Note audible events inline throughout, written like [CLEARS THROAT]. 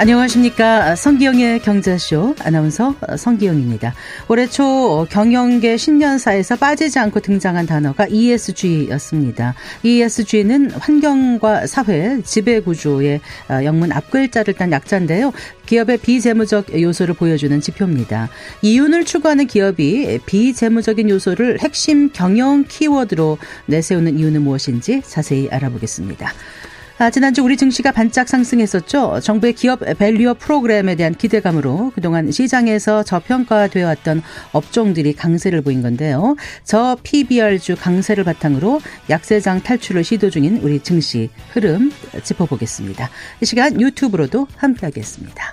안녕하십니까. 성기영의 경제쇼 아나운서 성기영입니다. 올해 초 경영계 신년사에서 빠지지 않고 등장한 단어가 ESG였습니다. ESG는 환경과 사회, 지배구조의 영문 앞글자를 딴 약자인데요. 기업의 비재무적 요소를 보여주는 지표입니다. 이윤을 추구하는 기업이 비재무적인 요소를 핵심 경영 키워드로 내세우는 이유는 무엇인지 자세히 알아보겠습니다. 아, 지난주 우리 증시가 반짝 상승했었죠. 정부의 기업 밸류어 프로그램에 대한 기대감으로 그동안 시장에서 저평가되어 왔던 업종들이 강세를 보인 건데요. 저 PBR주 강세를 바탕으로 약세장 탈출을 시도 중인 우리 증시 흐름 짚어보겠습니다. 이 시간 유튜브로도 함께하겠습니다.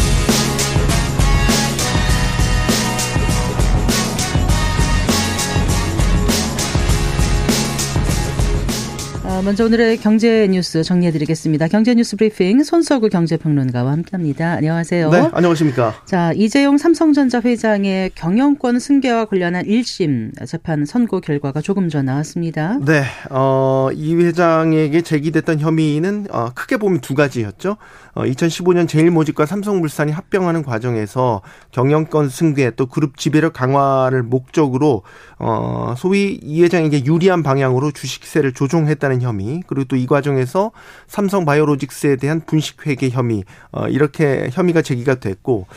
먼저 오늘의 경제 뉴스 정리해드리겠습니다. 경제 뉴스 브리핑 손석구 경제평론가와 함께합니다. 안녕하세요. 네, 안녕하십니까. 자, 이재용 삼성전자 회장의 경영권 승계와 관련한 1심 재판 선고 결과가 조금 전 나왔습니다. 네, 어, 이 회장에게 제기됐던 혐의는 어, 크게 보면 두 가지였죠. 어, 2015년 제일모직과 삼성물산이 합병하는 과정에서 경영권 승계 또 그룹 지배력 강화를 목적으로 어, 소위 이 회장에게 유리한 방향으로 주식세를 조종했다는 혐의 그리고 또 이 과정에서 삼성 바이오로직스에 대한 분식회계 혐의 어, 이렇게 혐의가 제기가 됐고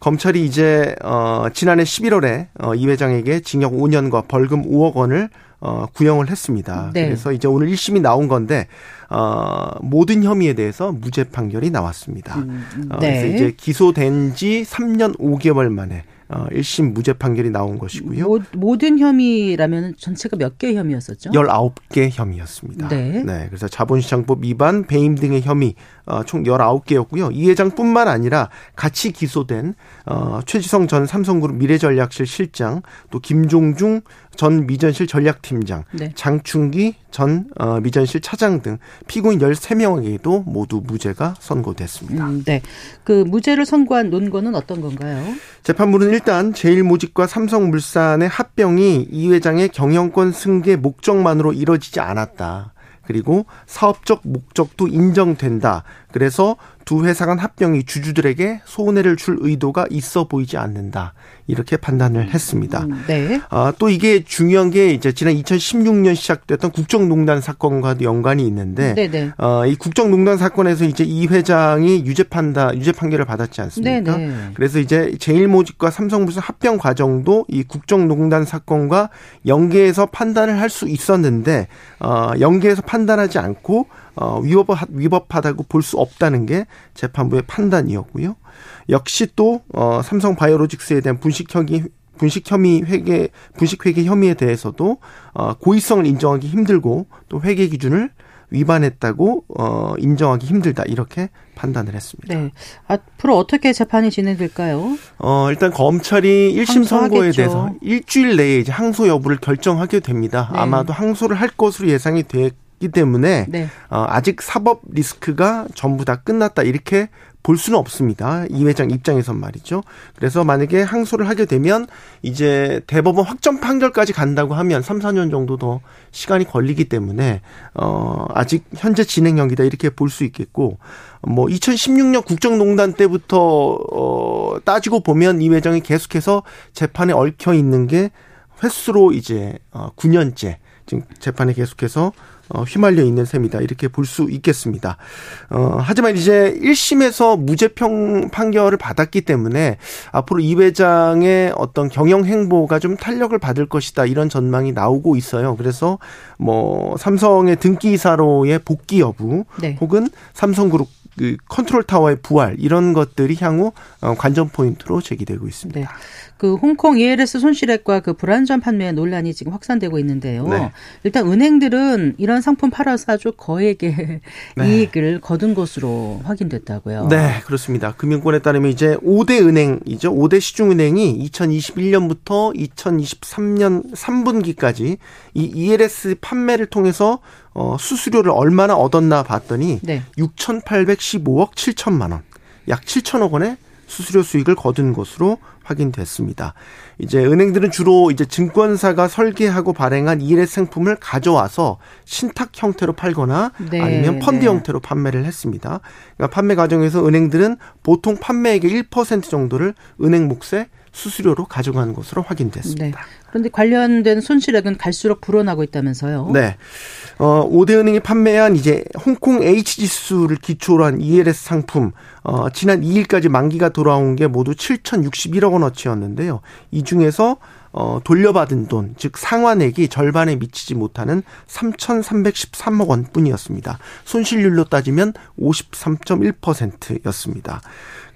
검찰이 이제 어, 지난해 11월에 어, 이 회장에게 징역 5년과 벌금 5억 원을 어, 구형을 했습니다. 네. 그래서 이제 오늘 1심이 나온 건데 어, 모든 혐의에 대해서 무죄 판결이 나왔습니다. 음, 네. 어, 그래서 이제 기소된 지 3년 5개월 만에 어, 1심 무죄 판결이 나온 것이고요. 모, 모든 혐의라면 전체가 몇 개 혐의였었죠? 19개 혐의였습니다. 네. 네. 그래서 자본시장법 위반, 배임 등의 혐의 어, 총 19개였고요. 이 회장뿐만 아니라 같이 기소된 어, 최지성 전 삼성그룹 미래전략실 실장, 또 김종중 전 미전실 전략팀장, 네. 장충기 전 어, 미전실 차장 등 피고인 13명에게도 모두 무죄가 선고됐습니다. 음, 네. 그 무죄를 선고한 논거는 어떤 건가요? 재판부는 일단 제일모직과 삼성물산의 합병이 이 회장의 경영권 승계 목적만으로 이뤄지지 않았다. 그리고 사업적 목적도 인정된다. 그래서 두 회사 간 합병이 주주들에게 손해를 줄 의도가 있어 보이지 않는다. 이렇게 판단을 했습니다. 음, 네. 아, 또 이게 중요한 게 이제 지난 2016년 시작됐던 국정농단 사건과도 연관이 있는데, 네네. 네. 어, 이 국정농단 사건에서 이제 이 회장이 유죄 판다 유죄 판결을 받았지 않습니까? 네네. 네. 그래서 이제 제일모직과 삼성물산 합병 과정도 이 국정농단 사건과 연계해서 판단을 할 수 있었는데, 어, 연계해서 판단하지 않고 어, 위법, 위법하다고 볼 수 없다는 게 재판부의 판단이었고요. 역시 또, 어, 삼성 바이오로직스에 대한 분식 혐의, 분식 혐의 회계, 분식 회계 혐의에 대해서도, 어, 고의성을 인정하기 힘들고 또 회계 기준을 위반했다고 어 인정하기 힘들다 이렇게 판단을 했습니다. 네. 앞으로 어떻게 재판이 진행될까요? 어 일단 검찰이 1심 선고에 대해서 일주일 내에 이제 항소 여부를 결정하게 됩니다. 네. 아마도 항소를 할 것으로 예상이 돼있 기 때문에 네. 어, 아직 사법 리스크가 전부 다 끝났다 이렇게 볼 수는 없습니다. 이 회장 입장에선 말이죠. 그래서 만약에 항소를 하게 되면 이제 대법원 확정 판결까지 간다고 하면 3, 4년 정도 더 시간이 걸리기 때문에 어 아직 현재 진행형이다 이렇게 볼 수 있겠고 뭐 2016년 국정농단 때부터 어 따지고 보면 이 회장이 계속해서 재판에 얽혀 있는 게 횟수로 이제 어 9년째 지금 재판에 계속해서 어, 휘말려 있는 셈이다. 이렇게 볼 수 있겠습니다. 어, 하지만 이제 1심에서 무죄 평 판결을 받았기 때문에 앞으로 이 회장의 어떤 경영 행보가 좀 탄력을 받을 것이다. 이런 전망이 나오고 있어요. 그래서 뭐 삼성의 등기이사로의 복귀 여부 네. 혹은 삼성그룹 그 컨트롤 타워의 부활 이런 것들이 향후 어, 관전 포인트로 제기되고 있습니다. 네. 그 홍콩 ELS 손실액과 그 불완전 판매 논란이 지금 확산되고 있는데요. 네. 일단 은행들은 이런 상품 팔아서 아주 거액의 네. 이익을 거둔 것으로 확인됐다고요. 네, 그렇습니다. 금융권에 따르면 이제 5대 은행이죠. 5대 시중은행이 2021년부터 2023년 3분기까지 이 ELS 판매를 통해서 어, 수수료를 얼마나 얻었나 봤더니 네. 6,815억 7천만 원, 약 7천억 원의 수수료 수익을 거둔 것으로 확인됐습니다. 이제 은행들은 주로 이제 증권사가 설계하고 발행한 ELS 상품을 가져와서 신탁 형태로 팔거나 네, 아니면 펀드 네. 형태로 판매를 했습니다. 그러니까 판매 과정에서 은행들은 보통 판매액의 1% 정도를 은행 몫의 수수료로 가져간 것으로 네. 확인됐습니다. 그런데 관련된 손실액은 갈수록 불어나고 있다면서요. 네. 어, 5대 은행이 판매한 이제 홍콩 H 지수를 기초로 한 ELS 상품, 어, 지난 2일까지 만기가 돌아온 게 모두 7,061억 원어치였는데요. 이 중에서 어, 돌려받은 돈, 즉 상환액이 절반에 미치지 못하는 3,313억 원 뿐이었습니다. 손실률로 따지면 53.1%였습니다.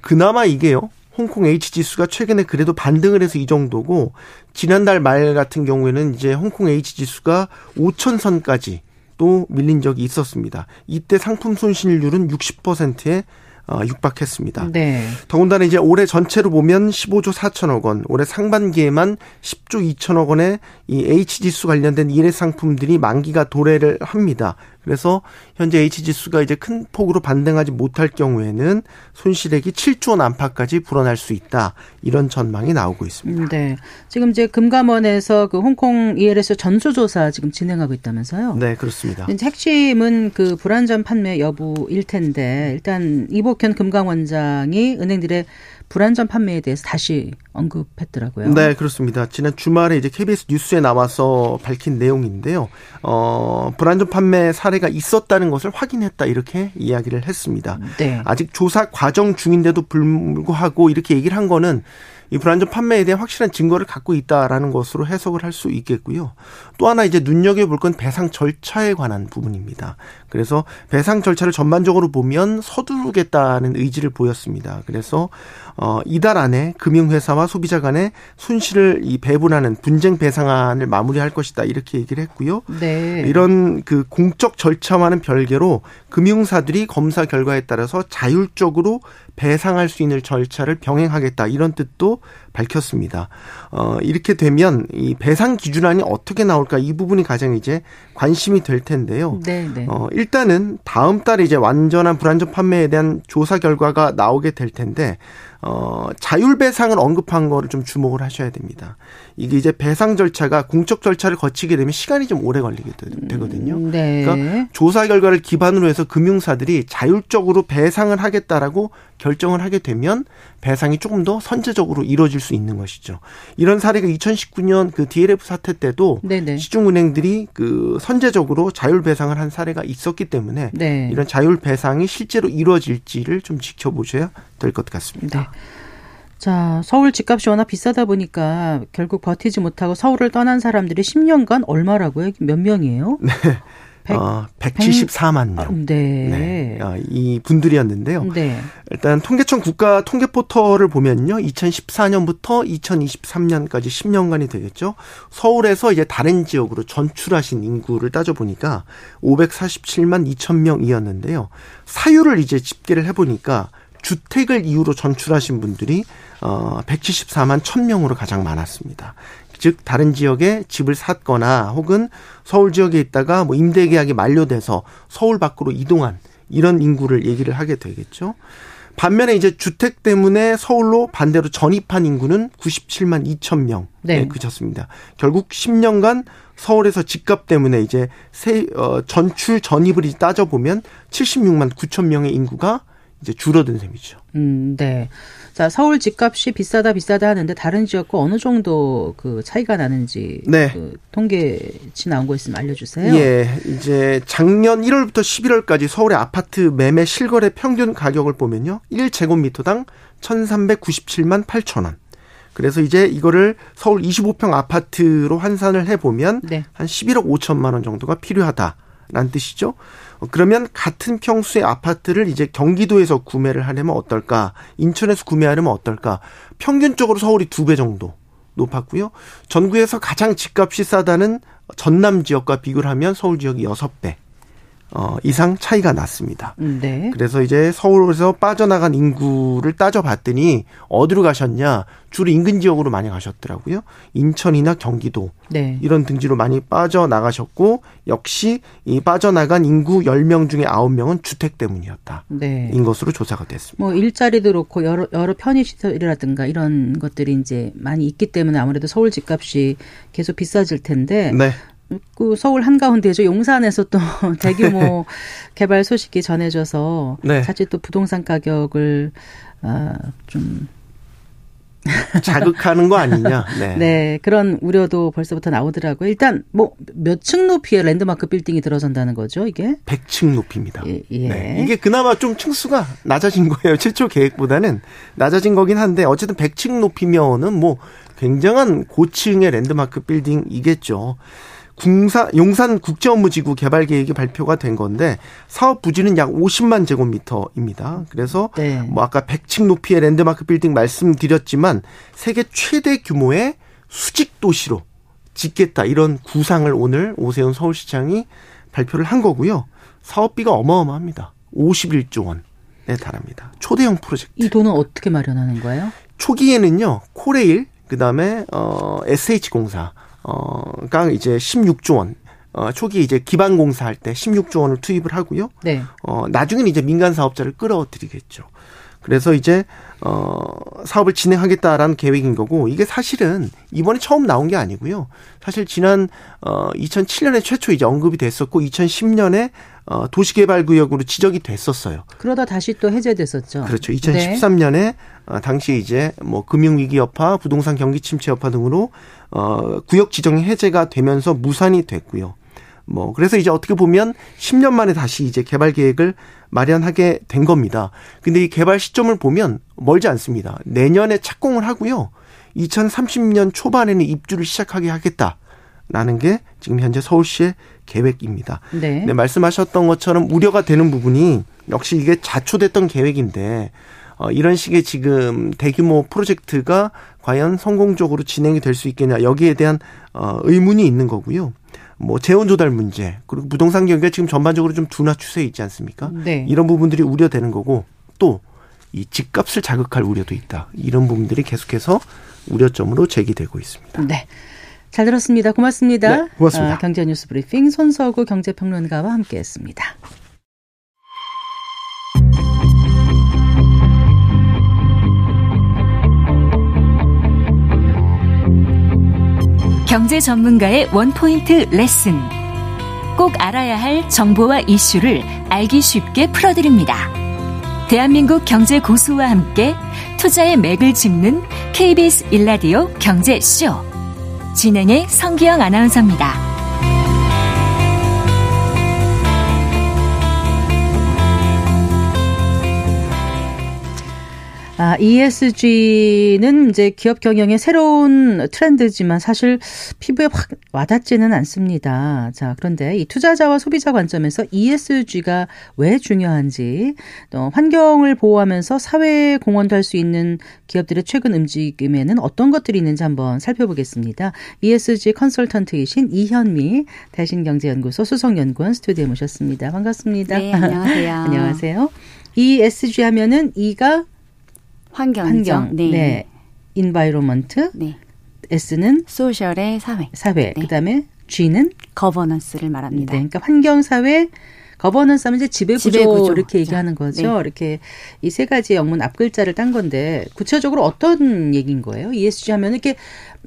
그나마 이게요. 홍콩 H 지수가 최근에 그래도 반등을 해서 이 정도고 지난달 말 같은 경우에는 이제 홍콩 H 지수가 5천 선까지 또 밀린 적이 있었습니다. 이때 상품 손실률은 60%에 어, 육박했습니다. 네. 더군다나 이제 올해 전체로 보면 15조 4천억 원, 올해 상반기에만 10조 2천억 원의 이 H 지수 관련된 일회 상품들이 만기가 도래를 합니다. 그래서 현재 H 지수가 이제 큰 폭으로 반등하지 못할 경우에는 손실액이 7조 원 안팎까지 불어날 수 있다. 이런 전망이 나오고 있습니다. 음, 네. 지금 이제 금감원에서 그 홍콩 ELS 전수조사 지금 진행하고 있다면서요. 네, 그렇습니다. 핵심은 그 불안전 판매 여부일 텐데 일단 이복현 금감원장이 은행들의 불안전 판매에 대해서 다시 언급했더라고요. 네, 그렇습니다. 지난 주말에 이제 KBS 뉴스에 나와서 밝힌 내용인데요. 어, 불안전 판매 사례가 있었다는 것을 확인했다 이렇게 이야기를 했습니다. 네. 아직 조사 과정 중인데도 불구하고 이렇게 얘기를 한 거는 이 불안전 판매에 대한 확실한 증거를 갖고 있다라는 것으로 해석을 할 수 있겠고요. 또 하나 이제 눈여겨볼 건 배상 절차에 관한 부분입니다. 그래서 배상 절차를 전반적으로 보면 서두르겠다는 의지를 보였습니다. 그래서 어 이달 안에 금융회사와 소비자 간의 손실을 이 배분하는 분쟁 배상안을 마무리할 것이다 이렇게 얘기를 했고요. 네. 이런 그 공적 절차와는 별개로 금융사들이 검사 결과에 따라서 자율적으로 배상할 수 있는 절차를 병행하겠다 이런 뜻도 밝혔습니다. 어, 이렇게 되면 이 배상 기준안이 어떻게 나올까 이 부분이 가장 이제 관심이 될 텐데요. 네, 네. 어, 일단은 다음 달에 이제 완전한 불안전 판매에 대한 조사 결과가 나오게 될 텐데, 어, 자율배상을 언급한 거를 좀 주목을 하셔야 됩니다. 이게 이제 배상 절차가 공적 절차를 거치게 되면 시간이 좀 오래 걸리게 되- 되거든요. 네. 그러니까 조사 결과를 기반으로 해서 금융사들이 자율적으로 배상을 하겠다라고 결정을 하게 되면 배상이 조금 더 선제적으로 이루어질 수 있는 것이죠. 이런 사례가 2019년 그 DLF 사태 때도 네네. 시중은행들이 그 선제적으로 자율 배상을 한 사례가 있었기 때문에 네. 이런 자율 배상이 실제로 이루어질지를 좀 지켜보셔야 될 것 같습니다. 네. 자, 서울 집값이 워낙 비싸다 보니까 결국 버티지 못하고 서울을 떠난 사람들이 10년간 얼마라고요? 몇 명이에요? [LAUGHS] 백- 어, 174만 명. 네. 네. 어, 이 분들이었는데요. 네. 일단 통계청 국가 통계 포털을 보면요. 2014년부터 2023년까지 10년간이 되겠죠. 서울에서 이제 다른 지역으로 전출하신 인구를 따져 보니까 547만 2천 명이었는데요. 사유를 이제 집계를 해 보니까 주택을 이유로 전출하신 분들이 어 174만 1000명으로 가장 많았습니다. 즉 다른 지역에 집을 샀거나 혹은 서울 지역에 있다가 뭐 임대 계약이 만료돼서 서울 밖으로 이동한 이런 인구를 얘기를 하게 되겠죠. 반면에 이제 주택 때문에 서울로 반대로 전입한 인구는 97만 2천 명에 네. 그쳤습니다. 결국 10년간 서울에서 집값 때문에 이제 세, 어, 전출 전입을 이제 따져보면 76만 9천 명의 인구가 이제 줄어든 셈이죠. 음, 네. 자, 서울 집값이 비싸다 비싸다 하는데 다른 지역과 어느 정도 그 차이가 나는지 네. 그 통계치 나온 거 있으면 알려 주세요. 예, 이제 작년 1월부터 11월까지 서울의 아파트 매매 실거래 평균 가격을 보면요. 1제곱미터당 1,397만 8천 원. 그래서 이제 이거를 서울 25평 아파트로 환산을 해 보면 네. 한 11억 5천만 원 정도가 필요하다 라는 뜻이죠. 어, 그러면 같은 평수의 아파트를 이제 경기도에서 구매를 하려면 어떨까? 인천에서 구매하려면 어떨까? 평균적으로 서울이 두 배 정도 높았고요. 전국에서 가장 집값이 싸다는 전남 지역과 비교를 하면 서울 지역이 6배. 어, 이상 차이가 났습니다. 네. 그래서 이제 서울에서 빠져나간 인구를 따져봤더니 어디로 가셨냐? 주로 인근 지역으로 많이 가셨더라고요. 인천이나 경기도 네. 이런 등지로 많이 빠져나가셨고 역시 이 빠져나간 인구 10명 중에 9명은 주택 때문이었다. 네. 인 것으로 조사가 됐습니다. 뭐 일자리도 그렇고 여러 여러 편의 시설이라든가 이런 것들이 이제 많이 있기 때문에 아무래도 서울 집값이 계속 비싸질 텐데 네. 그 서울 한가운데죠. 용산에서 또 [LAUGHS] 대규모 개발 소식이 전해져서 네. 자칫 또 부동산 가격을 아좀 [LAUGHS] 자극하는 거 아니냐. 네. 네. 그런 우려도 벌써부터 나오더라고요. 일단 뭐 몇 층 높이의 랜드마크 빌딩이 들어선다는 거죠, 이게? 100층 높이입니다. 예, 예. 네. 이게 그나마 좀 층수가 낮아진 거예요. [LAUGHS] 최초 계획보다는 낮아진 거긴 한데 어쨌든 100층 높이면은 뭐 굉장한 고층의 랜드마크 빌딩이겠죠. 궁사, 용산 국제업무지구 개발 계획이 발표가 된 건데 사업 부지는 약 50만 제곱미터입니다. 그래서 네. 뭐 아까 100층 높이의 랜드마크 빌딩 말씀드렸지만 세계 최대 규모의 수직 도시로 짓겠다 이런 구상을 오늘 오세훈 서울시장이 발표를 한 거고요. 사업비가 어마어마합니다. 51조 원에 달합니다. 초대형 프로젝트. 이 돈은 어떻게 마련하는 거예요? 초기에는요. 코레일 그다음에 어 SH공사 어가 이제 16조 원. 어, 초기 이제 기반 공사할 때 16조 원을 투입을 하고요. 네. 어, 나중에는 이제 민간 사업자를 끌어들이겠죠. 그래서 이제 어 사업을 진행하겠다라는 계획인 거고 이게 사실은 이번에 처음 나온 게 아니고요. 사실 지난 어 2007년에 최초 이제 언급이 됐었고 2010년에 어 도시개발구역으로 지적이 됐었어요. 그러다 다시 또 해제됐었죠. 그렇죠. 2013년에 네. 어 당시 이제 뭐 금융위기 여파, 부동산 경기 침체 여파 등으로 어 구역 지정이 해제가 되면서 무산이 됐고요. 뭐 그래서 이제 어떻게 보면 10년 만에 다시 이제 개발 계획을 마련하게 된 겁니다. 근데 이 개발 시점을 보면 멀지 않습니다. 내년에 착공을 하고요. 2030년 초반에는 입주를 시작하게 하겠다라는 게 지금 현재 서울시의 계획입니다. 네. 네 말씀하셨던 것처럼 우려가 되는 부분이 역시 이게 자초됐던 계획인데 어, 이런 식의 지금 대규모 프로젝트가 과연 성공적으로 진행이 될 수 있겠냐 여기에 대한 어, 의문이 있는 거고요. 뭐 재원 조달 문제 그리고 부동산 경기가 지금 전반적으로 좀 둔화 추세에 있지 않습니까? 네. 이런 부분들이 우려되는 거고 또 이 집값을 자극할 우려도 있다. 이런 부분들이 계속해서 우려점으로 제기되고 있습니다. 네. 잘 들었습니다. 고맙습니다. 네, 고맙습니다. 아, 경제 뉴스 브리핑 손서구 경제평론가와 함께했습니다. 경제 전문가의 원포인트 레슨. 꼭 알아야 할 정보와 이슈를 알기 쉽게 풀어드립니다. 대한민국 경제 고수와 함께 투자의 맥을 짚는 KBS 일라디오 경제쇼. 진행의 성기영 아나운서입니다. 아, ESG는 이제 기업 경영의 새로운 트렌드지만 사실 피부에 확 와닿지는 않습니다. 자, 그런데 이 투자자와 소비자 관점에서 ESG가 왜 중요한지, 또 환경을 보호하면서 사회에 공헌도 할 수 있는 기업들의 최근 움직임에는 어떤 것들이 있는지 한번 살펴보겠습니다. ESG 컨설턴트이신 이현미 대신경제연구소 수석연구원 스튜디오에 모셨습니다. 반갑습니다. 네, 안녕하세요. [LAUGHS] 안녕하세요. ESG 하면은 E가 환경 환경. 네. 네. environment. 네. S는 social의 사회. 사회. 네. 그다음에 G는 governance를 말합니다. 네. 그러니까 환경 사회 거버넌스 하면 이제 지배 구조, 지배 구조. 이렇게 얘기하는 거죠. 네. 이렇게 이 세 가지 영문 앞글자를 딴 건데 구체적으로 어떤 얘기인 거예요? ESG 하면 이렇게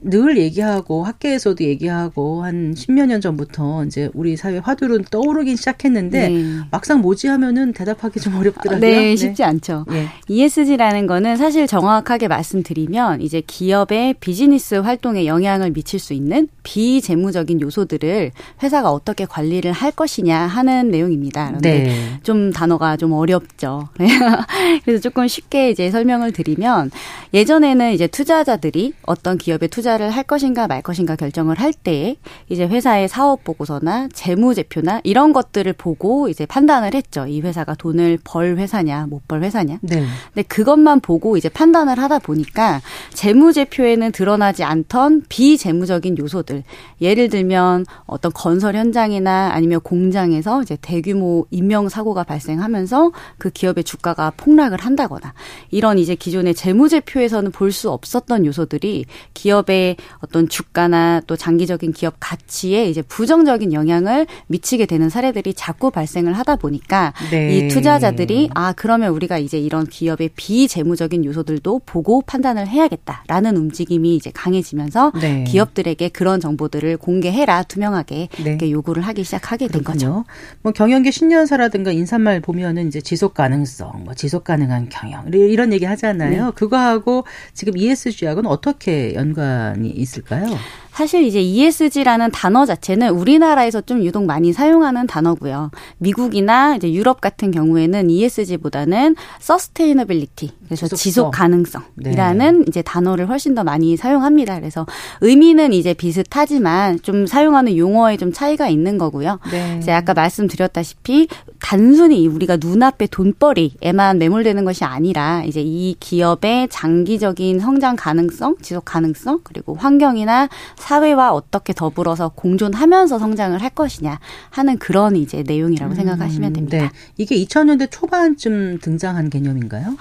늘 얘기하고 학계에서도 얘기하고 한 십몇 년 전부터 이제 우리 사회 화두로 떠오르긴 시작했는데 네. 막상 뭐지 하면은 대답하기 좀 어렵더라고요. 네, 네. 쉽지 않죠. 네. ESG라는 거는 사실 정확하게 말씀드리면 이제 기업의 비즈니스 활동에 영향을 미칠 수 있는 비재무적인 요소들을 회사가 어떻게 관리를 할 것이냐 하는 내용입니다. 그런데 네. 좀 단어가 좀 어렵죠. [LAUGHS] 그래서 조금 쉽게 이제 설명을 드리면 예전에는 이제 투자자들이 어떤 기업에 투자 투자를 할 것인가 말 것인가 결정을 할 때 이제 회사의 사업 보고서나 재무 제표나 이런 것들을 보고 이제 판단을 했죠. 이 회사가 돈을 벌 회사냐 못 벌 회사냐. 네. 근데 그것만 보고 이제 판단을 하다 보니까 재무 제표에는 드러나지 않던 비재무적인 요소들 예를 들면 어떤 건설 현장이나 아니면 공장에서 이제 대규모 인명 사고가 발생하면서 그 기업의 주가가 폭락을 한다거나 이런 이제 기존의 재무제표에서는 볼 수 없었던 요소들이 기업의 어떤 주가나 또 장기적인 기업 가치에 이제 부정적인 영향을 미치게 되는 사례들이 자꾸 발생을 하다 보니까 네. 이 투자자들이 아 그러면 우리가 이제 이런 기업의 비재무적인 요소들도 보고 판단을 해야겠다라는 움직임이 이제 강해지면서 네. 기업들에게 그런 정보들을 공개해라 투명하게 네. 이렇게 요구를 하기 시작하게 된 그렇군요. 거죠. 뭐 경영계 신년사라든가 인사말 보면은 이제 지속 가능성, 뭐 지속 가능한 경영 이런 얘기 하잖아요. 네. 그거하고 지금 ESG하고는 어떻게 연관 이 있을까요? 사실 이제 ESG라는 단어 자체는 우리나라에서 좀 유독 많이 사용하는 단어고요. 미국이나 이제 유럽 같은 경우에는 ESG보다는 sustainability 그래서 지속성. 지속 가능성이라는 네. 이제 단어를 훨씬 더 많이 사용합니다. 그래서 의미는 이제 비슷하지만 좀 사용하는 용어에 좀 차이가 있는 거고요. 네. 이제 아까 말씀드렸다시피 단순히 우리가 눈앞에 돈벌이에만 매몰되는 것이 아니라 이제 이 기업의 장기적인 성장 가능성, 지속 가능성 그리고 환경이나 사회와 어떻게 더불어서 공존하면서 성장을 할 것이냐 하는 그런 이제 내용이라고 음, 생각하시면 됩니다. 네. 이게 2000년대 초반쯤 등장한 개념인가요?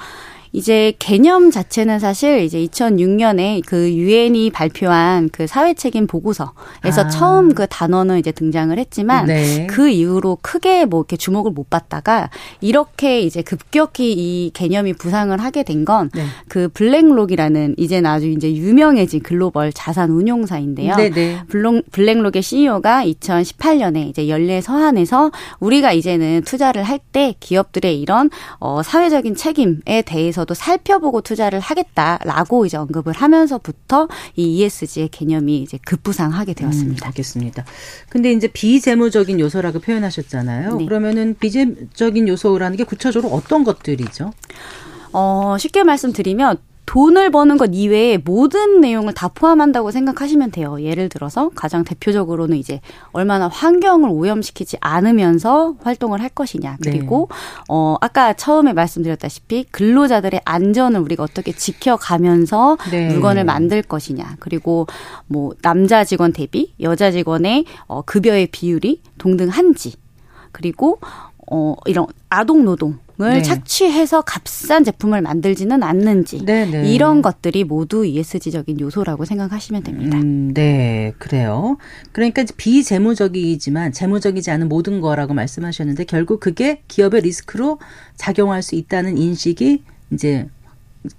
이제 개념 자체는 사실 이제 2006년에 그 유엔이 발표한 그 사회 책임 보고서에서 아. 처음 그 단어는 이제 등장을 했지만 네. 그 이후로 크게 뭐 이렇게 주목을 못 받다가 이렇게 이제 급격히 이 개념이 부상을 하게 된 건그 네. 그 블랙록이라는 이제는 아주 이제 유명해진 글로벌 자산 운용사인데요. 네, 네. 블록, 블랙록의 CEO가 2018년에 이제 연례 서한에서 우리가 이제는 투자를 할 때 기업들의 이런 어 사회적인 책임에 대해서 대해서도 살펴보고 투자를 하겠다라고 이제 언급을 하면서부터 이 ESG의 개념이 이제 급부상하게 되었습니다. 음, 알겠습니다. 근데 이제 비재무적인 요소라고 표현하셨잖아요. 네. 그러면은 비재무적인 요소라는 게 구체적으로 어떤 것들이죠? 어, 쉽게 말씀드리면 돈을 버는 것 이외에 모든 내용을 다 포함한다고 생각하시면 돼요. 예를 들어서 가장 대표적으로는 이제 얼마나 환경을 오염시키지 않으면서 활동을 할 것이냐. 그리고 네. 어 아까 처음에 말씀드렸다시피 근로자들의 안전을 우리가 어떻게 지켜가면서 네. 물건을 만들 것이냐. 그리고 뭐 남자 직원 대비 여자 직원의 어 급여의 비율이 동등한지. 그리고 어 이런 아동 노동 네. 착취해서 값싼 제품을 만들지는 않는지 네, 네. 이런 것들이 모두 ESG적인 요소라고 생각하시면 됩니다. 음, 네, 그래요. 그러니까 비재무적이지만 재무적이지 않은 모든 거라고 말씀하셨는데 결국 그게 기업의 리스크로 작용할 수 있다는 인식이 이제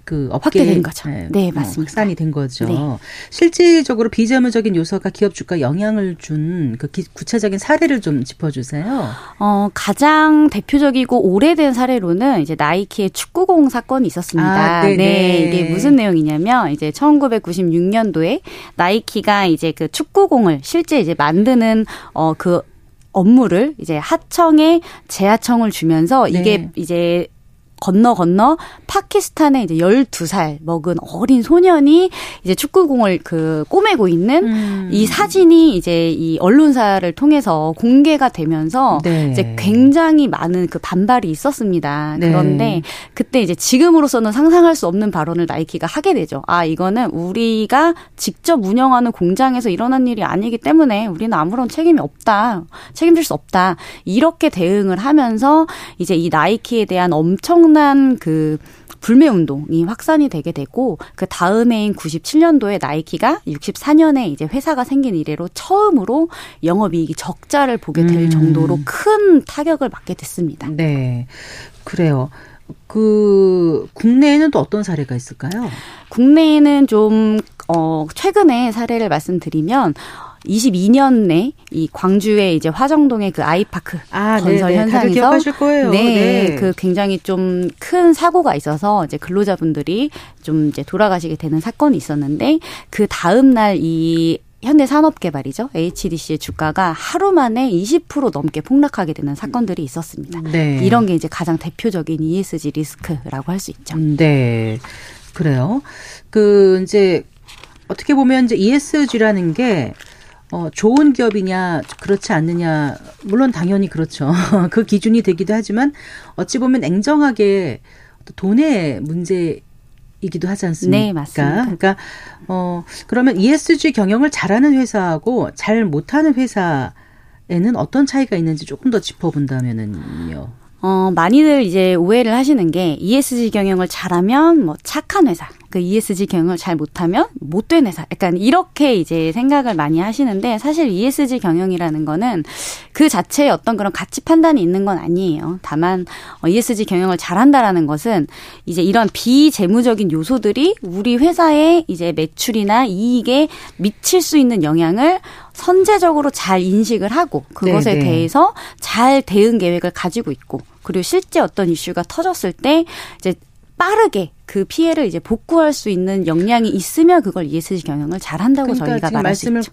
그 업계에 된 거죠. 네, 네 어, 맞습니다. 확산이 된 거죠. 네. 실질적으로 비재무적인 요소가 기업 주가 영향을 준 그 구체적인 사례를 좀 짚어주세요. 어 가장 대표적이고 오래된 사례로는 이제 나이키의 축구공 사건이 있었습니다. 아, 네, 이게 무슨 내용이냐면 이제 1996년도에 나이키가 이제 그 축구공을 실제 이제 만드는 어그 업무를 이제 하청에 재하청을 주면서 이게 네. 이제 건너 건너 파키스탄에 이제 12살 먹은 어린 소년이 이제 축구공을 그 꼬매고 있는 음. 이 사진이 이제 이 언론사를 통해서 공개가 되면서 네. 이제 굉장히 많은 그 반발이 있었습니다. 네. 그런데 그때 이제 지금으로서는 상상할 수 없는 발언을 나이키가 하게 되죠. 아, 이거는 우리가 직접 운영하는 공장에서 일어난 일이 아니기 때문에 우리는 아무런 책임이 없다. 책임질 수 없다. 이렇게 대응을 하면서 이제 이 나이키에 대한 엄청 엄청난 그 불매 운동이 확산이 되게 되고 그 다음 해인 97년도에 나이키가 64년에 이제 회사가 생긴 이래로 처음으로 영업이익이 적자를 보게 될 음. 정도로 큰 타격을 받게 됐습니다. 네. 그래요. 그 국내에는 또 어떤 사례가 있을까요? 국내에는 좀 어, 최근에 사례를 말씀드리면 22년 내이 광주의 이제 화정동의 그 아이파크 아, 건설 네네. 현상에서. 네, 네, 그 굉장히 좀 큰 사고가 있어서 이제 근로자분들이 좀 이제 돌아가시게 되는 사건이 있었는데 그 다음 날이 현대 산업개발이죠. HDC의 주가가 하루 만에 20% 넘게 폭락하게 되는 사건들이 있었습니다. 네. 이런 게 이제 가장 대표적인 ESG 리스크라고 할 수 있죠. 네. 그래요. 그 이제 어떻게 보면 이제 ESG라는 게 어, 좋은 기업이냐, 그렇지 않느냐, 물론 당연히 그렇죠. [LAUGHS] 그 기준이 되기도 하지만, 어찌 보면 냉정하게 돈의 문제 이기도 하지 않습니까? 네, 맞습니다. 그러니까, 어, 그러면 ESG 경영을 잘하는 회사하고 잘 못하는 회사에는 어떤 차이가 있는지 조금 더 짚어본다면은요. 어, 많이들 이제 오해를 하시는 게 ESG 경영을 잘하면 뭐 착한 회사, 그 ESG 경영을 잘 못하면 못된 회사. 약간 이렇게 이제 생각을 많이 하시는데 사실 ESG 경영이라는 거는 그 자체에 어떤 그런 가치 판단이 있는 건 아니에요. 다만 어, ESG 경영을 잘한다라는 것은 이제 이런 비재무적인 요소들이 우리 회사의 이제 매출이나 이익에 미칠 수 있는 영향을 선제적으로 잘 인식을 하고 그것에 네네. 대해서 잘 대응 계획을 가지고 있고 그리고 실제 어떤 이슈가 터졌을 때 이제 빠르게 그 피해를 이제 복구할 수 있는 역량이 있으면 그걸 ESG 경영을 잘한다고 그러니까 저희가 말할 수 있죠.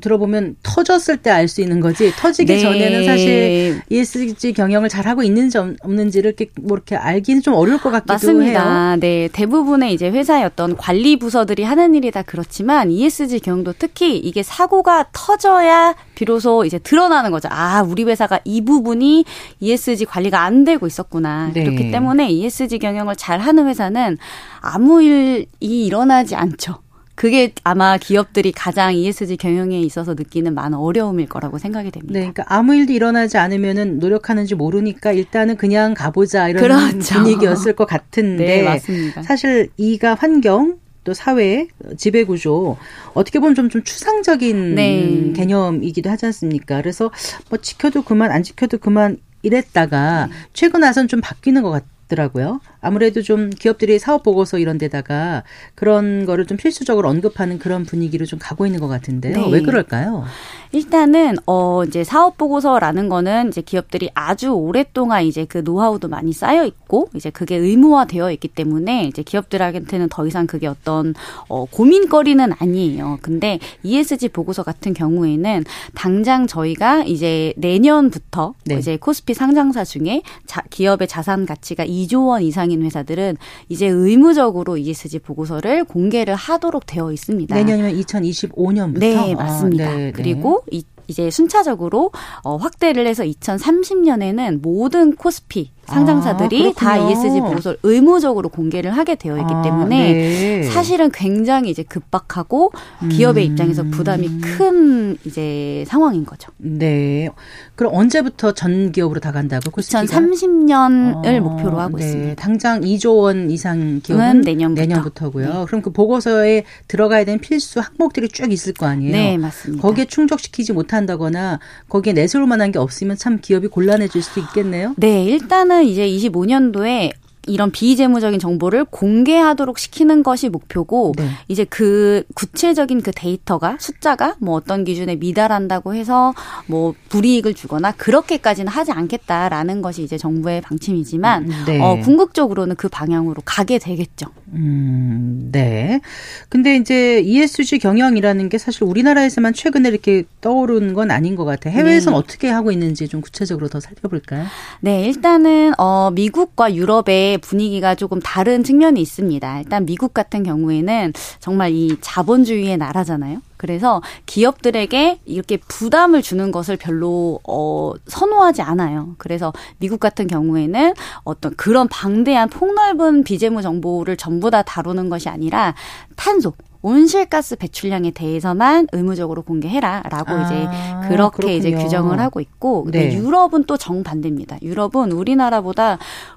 들어보면 터졌을 때 알 수 있는 거지 터지기 네. 전에는 사실 ESG 경영을 잘 하고 있는지 없는지를 이렇게 뭐 이렇게 알기는 좀 어려울 것 같기도 맞습니다. 해요. 네, 대부분의 이제 회사의 어떤 관리 부서들이 하는 일이 다 그렇지만 ESG 경영도 특히 이게 사고가 터져야 비로소 이제 드러나는 거죠. 아, 우리 회사가 이 부분이 ESG 관리가 안 되고 있었구나. 네. 그렇기 때문에 ESG 경영을 잘 하는 회사는 아무 일이 일어나지 않죠. 그게 아마 기업들이 가장 ESG 경영에 있어서 느끼는 많은 어려움일 거라고 생각이 됩니다. 네, 그러니까 아무 일도 일어나지 않으면은 노력하는지 모르니까 일단은 그냥 가보자 이런 그렇죠. 분위기였을 것 같은데 네, 맞습니다. 사실 이가 환경 또 사회 지배 구조 어떻게 보면 좀, 좀 추상적인 네. 개념이기도 하지 않습니까? 그래서 뭐 지켜도 그만 안 지켜도 그만 이랬다가 네. 최근 와선 좀 바뀌는 것 같아요. 더라고요. 아무래도 좀 기업들이 사업 보고서 이런 데다가 그런 거를 좀 필수적으로 언급하는 그런 분위기로 좀 가고 있는 것 같은데요. 네. 왜 그럴까요? 일단은 어 이제 사업 보고서라는 거는 이제 기업들이 아주 오랫동안 이제 그 노하우도 많이 쌓여 있고 이제 그게 의무화되어 있기 때문에 이제 기업들한테는 더 이상 그게 어떤 어 고민거리는 아니에요. 근데 ESG 보고서 같은 경우에는 당장 저희가 이제 내년부터 네. 이제 코스피 상장사 중에 자, 기업의 자산 가치가 2조 원 이상 인 회사들은 이제 의무적으로 ESG 보고서를 공개를 하도록 되어 있습니다. 내년이면 2025년부터. 네, 맞습니다. 아, 네, 네. 그리고 이 이제 순차적으로 어, 확대를 해서 2030년에는 모든 코스피 상장사들이 아, 다 ESG 보고서를 의무적으로 공개를 하게 되어 있기 아, 때문에 네. 사실은 굉장히 이제 급박하고 기업의 음. 입장에서 부담이 큰 이제 상황인 거죠. 네. 그럼 언제부터 전 기업으로 다 간다고? 코스피가? 2030년을 어, 목표로 하고 네. 있습니다. 당장 2조 원 이상 기업은 내년부터. 내년부터고요. 네. 그럼 그 보고서에 들어가야 되는 필수 항목들이 쭉 있을 거 아니에요? 네, 맞습니다. 거기에 충족시키지 못한다거나 거기에 내세울 만한 게 없으면 참 기업이 곤란해질 수도 있겠네요. 네, 일단은 일단은 이제 25년도에 이런 비재무적인 정보를 공개하도록 시키는 것이 목표고 네. 이제 그 구체적인 그 데이터가 숫자가 뭐 어떤 기준에 미달한다고 해서 뭐 불이익을 주거나 그렇게까지는 하지 않겠다라는 것이 이제 정부의 방침이지만 음, 네. 어 궁극적으로는 그 방향으로 가게 되겠죠. 음, 네. 근데 이제 ESG 경영이라는 게 사실 우리나라에서만 최근에 이렇게 떠오른 건 아닌 것 같아요. 해외에서는 네. 어떻게 하고 있는지 좀 구체적으로 더 살펴볼까요? 네, 일단은 어 미국과 유럽의 분위기가 조금 다른 측면이 있습니다. 일단 미국 같은 경우에는 정말 이 자본주의의 나라잖아요. 그래서 기업들에게 이렇게 부담을 주는 것을 별로 어 선호하지 않아요. 그래서 미국 같은 경우에는 어떤 그런 방대한 폭넓은 비재무 정보를 전부 다 다루는 것이 아니라 탄소 온실가스 배출량에 대해서만 의무적으로 공개해라라고 아, 이제 그렇게 그렇군요. 이제 규정을 하고 있고 근데 네. 유럽은 또 정반대입니다. 유럽은 우리나라보다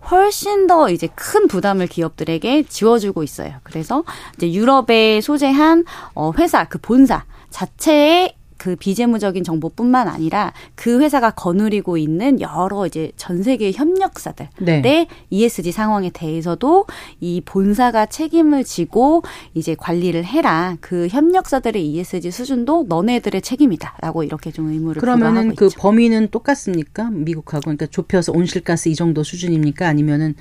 훨씬 더 이제 큰 부담을 기업들에게 지워주고 있어요. 그래서 이제 유럽에 소재한 어 회사 그 본사 자체의 그 비재무적인 정보뿐만 아니라 그 회사가 거느리고 있는 여러 이제 전 세계 협력사들의 네. ESG 상황에 대해서도 이 본사가 책임을 지고 이제 관리를 해라. 그 협력사들의 ESG 수준도 너네들의 책임이다라고 이렇게 좀 의무를 그러면은 그 있죠. 범위는 똑같습니까? 미국하고 그러니까 좁혀서 온실가스 이 정도 수준입니까? 아니면은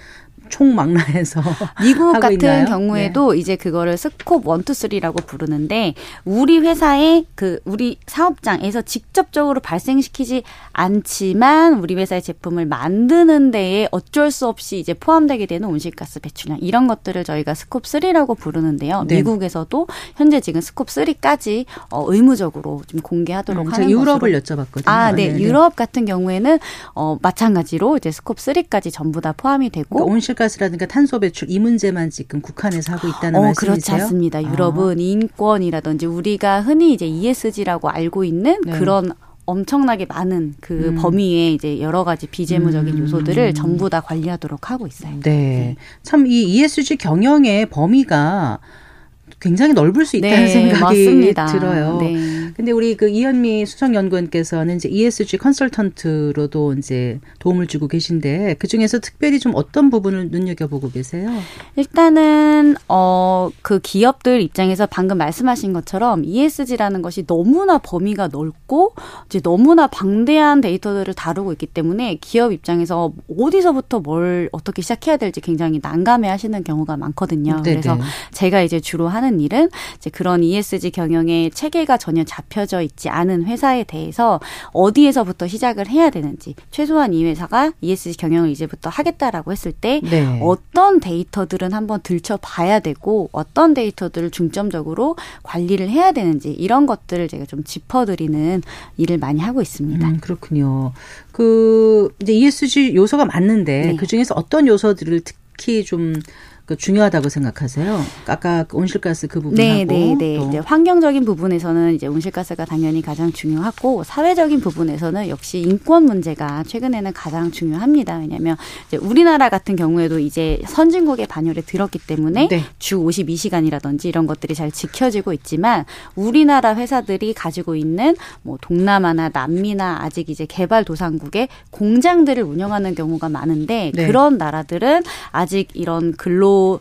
총망라해서 [LAUGHS] 미국 같은 있나요? 경우에도 네. 이제 그거를 scope one two three라고 부르는데 우리 회사의 그 우리 사업장에서 직접적으로 발생시키지 않지만 우리 회사의 제품을 만드는 데에 어쩔 수 없이 이제 포함되게 되는 온실가스 배출량 이런 것들을 저희가 scope 3라고 부르는데요. 네. 미국에서도 현재 지금 scope 3까지 어, 의무적으로 좀 공개하도록 음, 하는 유럽을 것으로. 여쭤봤거든요. 아, 네. 네네. 유럽 같은 경우에는 어 마찬가지로 이제 스콥 3까지 전부 다 포함이 되고 그러니까 온실가스라든가 탄소 배출 이 문제만 지금 국한에서 하고 있다는 어, 말씀이세요? 그렇지 않습니다. 유럽은 아. 인권이라든지 우리가 흔히 이제 ESG라고 알고 있는 네. 그런 엄청나게 많은 그 음. 범위에 이제 여러 가지 비재무적인 음. 요소들을 전부 다 관리하도록 하고 있어요. 네. 네. 참 이 ESG 경영의 범위가 굉장히 넓을 수 있다는 네, 생각이 맞습니다. 들어요. 네. 근데 우리 그 이현미 수석연구원께서는 이제 ESG 컨설턴트로도 이제 도움을 주고 계신데 그 중에서 특별히 좀 어떤 부분을 눈여겨보고 계세요? 일단은 어 그 기업들 입장에서 방금 말씀하신 것처럼 ESG라는 것이 너무나 범위가 넓고 이제 너무나 방대한 데이터들을 다루고 있기 때문에 기업 입장에서 어디서부터 뭘 어떻게 시작해야 될지 굉장히 난감해하시는 경우가 많거든요. 네네. 그래서 제가 이제 주로 하는 일은 이제 그런 ESG 경영의 체계가 전혀 잡 혀져 있지 않은 회사에 대해서 어디에서부터 시작을 해야 되는지 최소한 이 회사가 ESG 경영을 이제부터 하겠다라고 했을 때 네. 어떤 데이터들은 한번 들춰봐야 되고 어떤 데이터들을 중점적으로 관리를 해야 되는지 이런 것들을 제가 좀 짚어드리는 일을 많이 하고 있습니다. 음, 그렇군요. 그 이제 ESG 요소가 많는데 네. 그 중에서 어떤 요소들을 특히 좀 그 중요하다고 생각하세요? 아까 그 온실가스 그 부분하고 네, 네, 네. 이제 환경적인 부분에서는 이제 온실가스가 당연히 가장 중요하고 사회적인 부분에서는 역시 인권 문제가 최근에는 가장 중요합니다. 왜냐하면 이제 우리나라 같은 경우에도 이제 선진국의 반열에 들었기 때문에 네. 주 52시간이라든지 이런 것들이 잘 지켜지고 있지만 우리나라 회사들이 가지고 있는 뭐 동남아나 남미나 아직 이제 개발 도상국의 공장들을 운영하는 경우가 많은데 네. 그런 나라들은 아직 이런 근로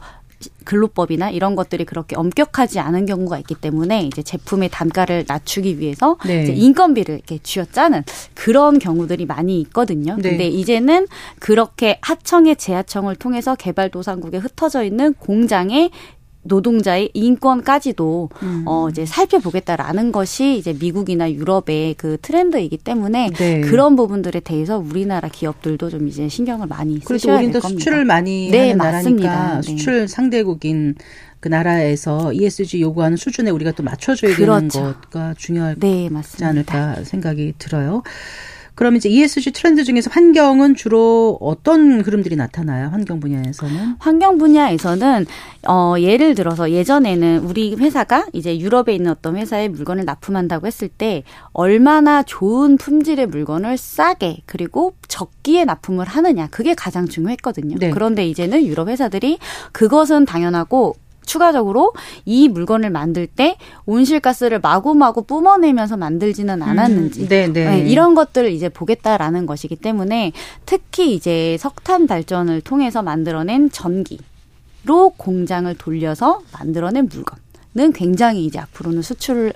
근로법이나 이런 것들이 그렇게 엄격하지 않은 경우가 있기 때문에 이제 제품의 단가를 낮추기 위해서 네. 이제 인건비를 이렇게 쥐어짜는 그런 경우들이 많이 있거든요. 네. 근데 이제는 그렇게 하청의 재하청을 통해서 개발도상국에 흩어져 있는 공장에 노동자의 인권까지도 음. 어 이제 살펴보겠다라는 것이 이제 미국이나 유럽의 그 트렌드이기 때문에 네. 그런 부분들에 대해서 우리나라 기업들도 좀 이제 신경을 많이 쓰셔야 될 겁니다. 수출을 많이 네, 하는 맞습니다. 나라니까 네. 수출 상대국인 그 나라에서 ESG 요구하는 수준에 우리가 또 맞춰줘야 그렇죠. 되는 것과 중요하지 네, 않을까 생각이 들어요. 그러면 이제 ESG 트렌드 중에서 환경은 주로 어떤 흐름들이 나타나요? 환경 분야에서는? 환경 분야에서는 어 예를 들어서 예전에는 우리 회사가 이제 유럽에 있는 어떤 회사에 물건을 납품한다고 했을 때 얼마나 좋은 품질의 물건을 싸게 그리고 적기에 납품을 하느냐 그게 가장 중요했거든요. 네. 그런데 이제는 유럽 회사들이 그것은 당연하고 추가적으로 이 물건을 만들 때 온실가스를 마구마구 뿜어내면서 만들지는 음, 않았는지 음, 네, 네. 이런 것들을 이제 보겠다라는 것이기 때문에 특히 이제 석탄 발전을 통해서 만들어낸 전기로 공장을 돌려서 만들어낸 물건은 굉장히 이제 앞으로는 수출을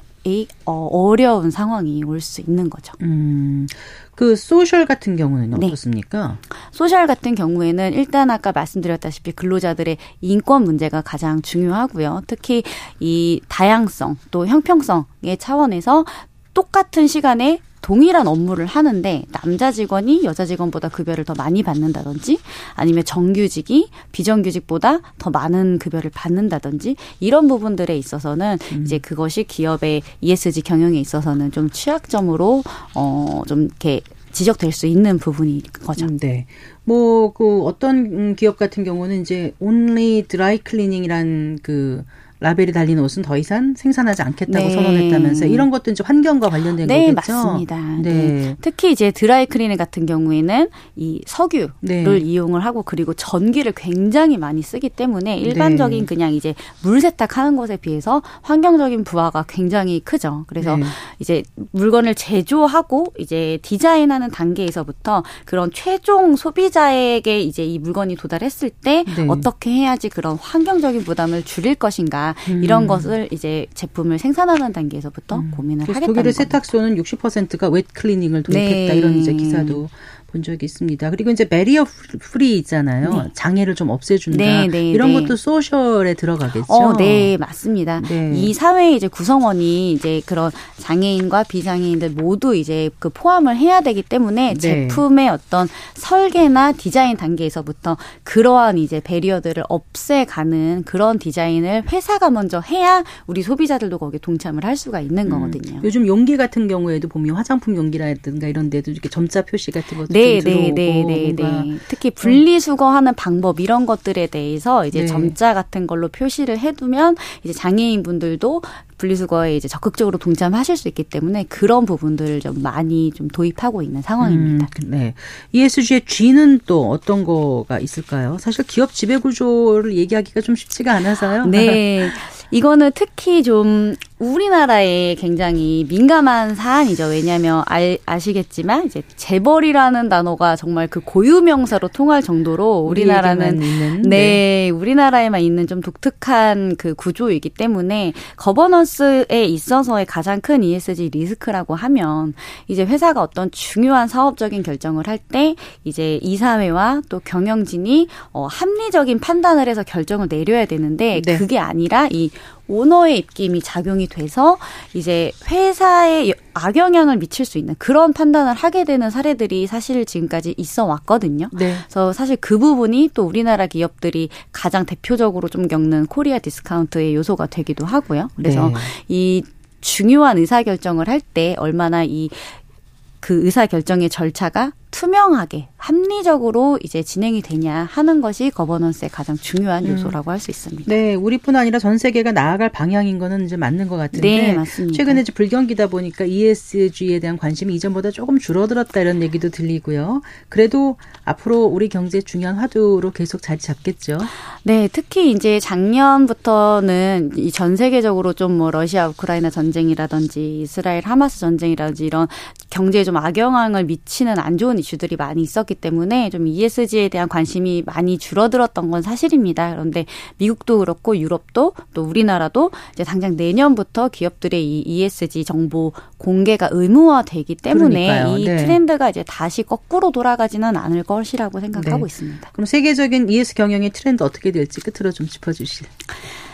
어, 어려운 상황이 올 수 있는 거죠. 음, 그 social 같은 경우는 네. 어떻습니까? social 같은 경우에는 일단 아까 말씀드렸다시피 근로자들의 인권 문제가 가장 중요하고요. 특히 이 다양성 또 형평성의 차원에서 똑같은 시간에 동일한 업무를 하는데 남자 직원이 여자 직원보다 급여를 더 많이 받는다든지 아니면 정규직이 비정규직보다 더 많은 급여를 받는다든지 이런 부분들에 있어서는 음. 이제 그것이 기업의 ESG 경영에 있어서는 좀 취약점으로 어좀 이렇게 지적될 수 있는 부분인 거죠. 음, 네. 뭐 그 어떤 기업 같은 경우는 이제 only dry cleaning이란 그 라벨이 달린 옷은 더 이상 생산하지 않겠다고 네. 선언했다면서 이런 것도 이제 환경과 관련된 네, 거겠죠. 맞습니다. 네. 네. 특히 이제 드라이 클리닝 같은 경우에는 이 석유를 네. 이용을 하고 그리고 전기를 굉장히 많이 쓰기 때문에 일반적인 네. 그냥 이제 물 세탁하는 것에 비해서 환경적인 부하가 굉장히 크죠. 그래서 네. 이제 물건을 제조하고 이제 디자인하는 단계에서부터 그런 최종 소비자에게 이제 이 물건이 도달했을 때 어떻게 해야지 그런 환경적인 부담을 줄일 것인가 음. 이런 것을 이제 제품을 생산하는 단계에서부터 음. 고민을 하겠다는 독일의 세탁소는 60%가 wet cleaning을 도입했다 네. 이런 이제 기사도 본 적이 있습니다. 그리고 이제 barrier free 있잖아요. 네. 장애를 좀 없애준다. 네, 네, 이런 네. 것도 social에 들어가겠죠. 어, 네, 맞습니다. 네. 이 사회 이제 구성원이 이제 그런 장애인과 비장애인들 모두 이제 그 포함을 해야 되기 때문에 네. 제품의 어떤 설계나 디자인 단계에서부터 그러한 이제 베리어들을 없애가는 그런 디자인을 회사가 먼저 해야 우리 소비자들도 거기에 동참을 할 수가 있는 음. 거거든요. 요즘 용기 같은 경우에도 보면 화장품 용기라든가 이런 데도 이렇게 점자 표시 같은 것도 네, 네, 네, 네, 네. 특히 분리수거하는 방법 이런 것들에 대해서 이제 네. 점자 같은 걸로 표시를 해두면 이제 장애인 분들도 분리수거에 이제 적극적으로 동참하실 수 있기 때문에 그런 부분들을 좀 많이 좀 도입하고 있는 상황입니다. 음, 네. ESG의 G는 또 어떤 거가 있을까요? 사실 기업 지배 구조를 얘기하기가 좀 쉽지가 않아서요. 네. [LAUGHS] 이거는 특히 좀 우리나라에 굉장히 민감한 사안이죠. 왜냐하면 알, 아시겠지만 이제 재벌이라는 단어가 정말 그 고유 명사로 통할 정도로 우리나라는 있는, 네, 네, 우리나라에만 있는 좀 독특한 그 구조이기 때문에 거버넌스 에 있어서의 가장 큰 ESG 리스크라고 하면 이제 회사가 어떤 중요한 사업적인 결정을 할 때 이제 이사회와 또 경영진이 어 합리적인 판단을 해서 결정을 내려야 되는데 네. 그게 아니라 이 오너의 입김이 작용이 돼서 이제 회사에 악영향을 미칠 수 있는 그런 판단을 하게 되는 사례들이 사실 지금까지 있어 왔거든요. 네. 그래서 사실 그 부분이 또 우리나라 기업들이 가장 대표적으로 좀 겪는 코리아 디스카운트의 요소가 되기도 하고요. 그래서 네. 이 중요한 의사결정을 할 때 얼마나 이그 의사결정의 절차가 투명하게 합리적으로 이제 진행이 되냐 하는 것이 거버넌스의 가장 중요한 음. 요소라고 할수 있습니다. 네, 우리뿐 아니라 전 세계가 나아갈 방향인 거는 이제 맞는 것 같은데 네, 맞습니다. 최근에 이제 불경기다 보니까 ESG에 대한 관심이 이전보다 조금 줄어들었다 이런 얘기도 들리고요. 그래도 앞으로 우리 경제 중요한 화두로 계속 자리 잡겠죠. 네, 특히 이제 작년부터는 이 전 세계적으로 좀 뭐 러시아 우크라이나 전쟁이라든지 이스라엘 하마스 전쟁이라든지 이런 경제에 좀 악영향을 미치는 안 좋은 이슈들이 많이 있었기 때문에 좀 ESG에 대한 관심이 많이 줄어들었던 건 사실입니다. 그런데 미국도 그렇고 유럽도 또 우리나라도 이제 당장 내년부터 기업들의 이 ESG 정보 공개가 의무화되기 때문에 그러니까요. 이 네. 트렌드가 이제 다시 거꾸로 돌아가지는 않을 것이라고 생각하고 네. 있습니다. 그럼 세계적인 ES 경영의 트렌드 어떻게 될지 끝으로 좀 짚어주실.